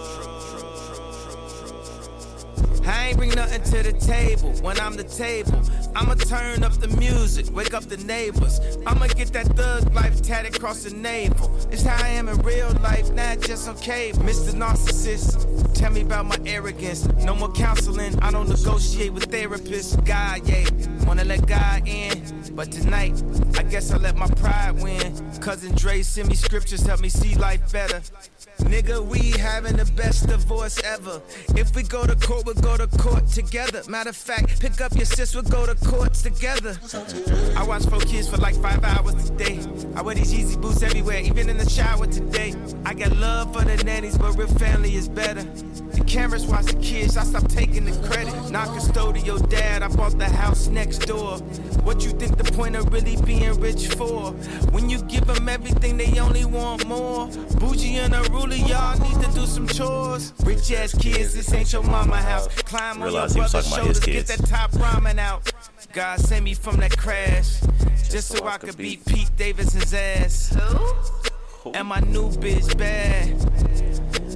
I ain't bring nothing to the table when I'm the table. I'ma turn up the music, wake up the neighbors. I'ma get that thug life tatted across the navel. It's how I am in real life, not just on cable. Mr. Narcissist, tell me about my arrogance. No more counseling, I don't negotiate with therapists. God, yeah, wanna let God in. But tonight, I guess I let my pride win. Cousin Dre send me scriptures, help me see life better. Nigga, we having the best divorce ever. If we go to court, we'll go to court together. Matter of fact, pick up your sis, we'll go to courts together. I watch four kids for like five hours today. I wear these Yeezy boots everywhere, even in the shower today. I got love for the nannies, but real family is better. The cameras watch the kids, I stop taking the credit. Not custodial dad, I bought the house next door. What you think the point of really being rich for? When you give them everything, they only want more. Bougie and a ruler, y'all need to do some chores. Rich ass kids, this ain't your mama house. Climb on your Realize he brother's talking about his shoulders, get kids. that top ramen out. God sent me from that crash, just so I could beat Pete Davidson's ass. And my new bitch bad.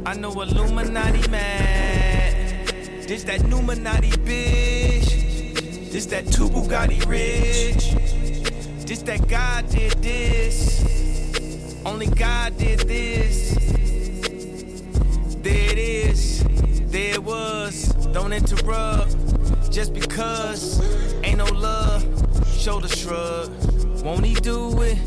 I know Illuminati mad. This that Numinati bitch. This that two Bugatti rich. This that God did this. Only God did this. There it is. There it was. Don't interrupt. Just because ain't no love. Shoulder shrug. Won't he do it?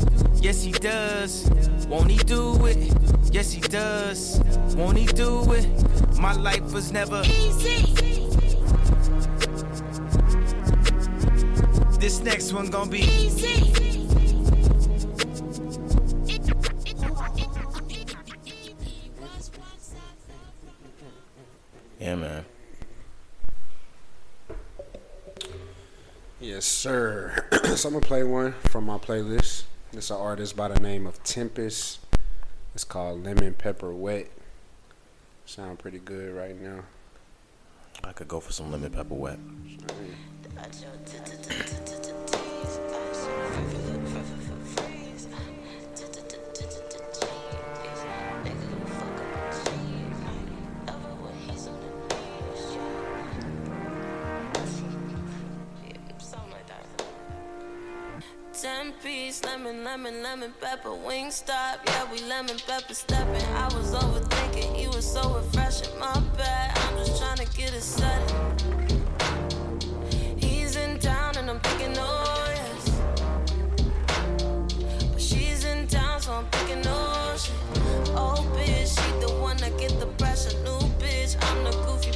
Yes, he does. Won't he do it? Yes, he does. Won't he do it? My life was never Easy. This next one gonna be Easy. Yeah, man. Yes, sir. <clears throat> so I'm gonna play one from my playlist. It's an artist by the name of Tempest. It's called Lemon Pepper Wet. Sound pretty good right now. I could go for some lemon pepper wet. Ten piece lemon, lemon, lemon pepper wing stop. Yeah, we lemon pepper stepping. I was overthinking, you was so refreshing. My bad, I'm just trying to get a set. He's in town and I'm picking oh yes. But she's in town, so I'm picking oh shit. Oh bitch, she the one that get the pressure. New bitch, I'm the goofy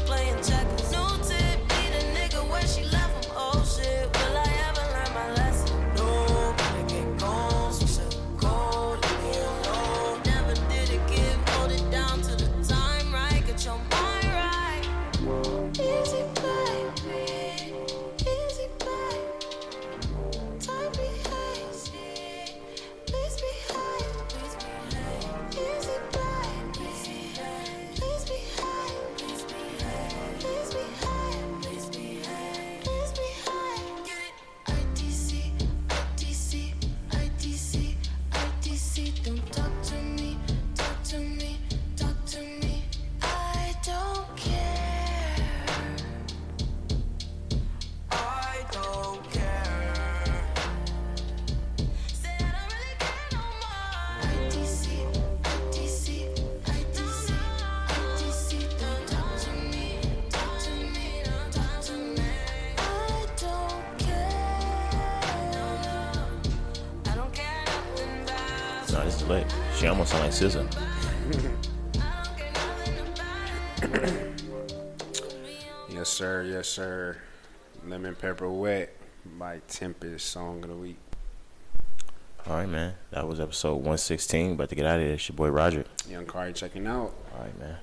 Yes, sir. Lemon Pepper Wet by Tempest, song of the week. All right, man. That was episode 116. About to get out of here. It's your boy Roger. Young Cari checking out. All right, man.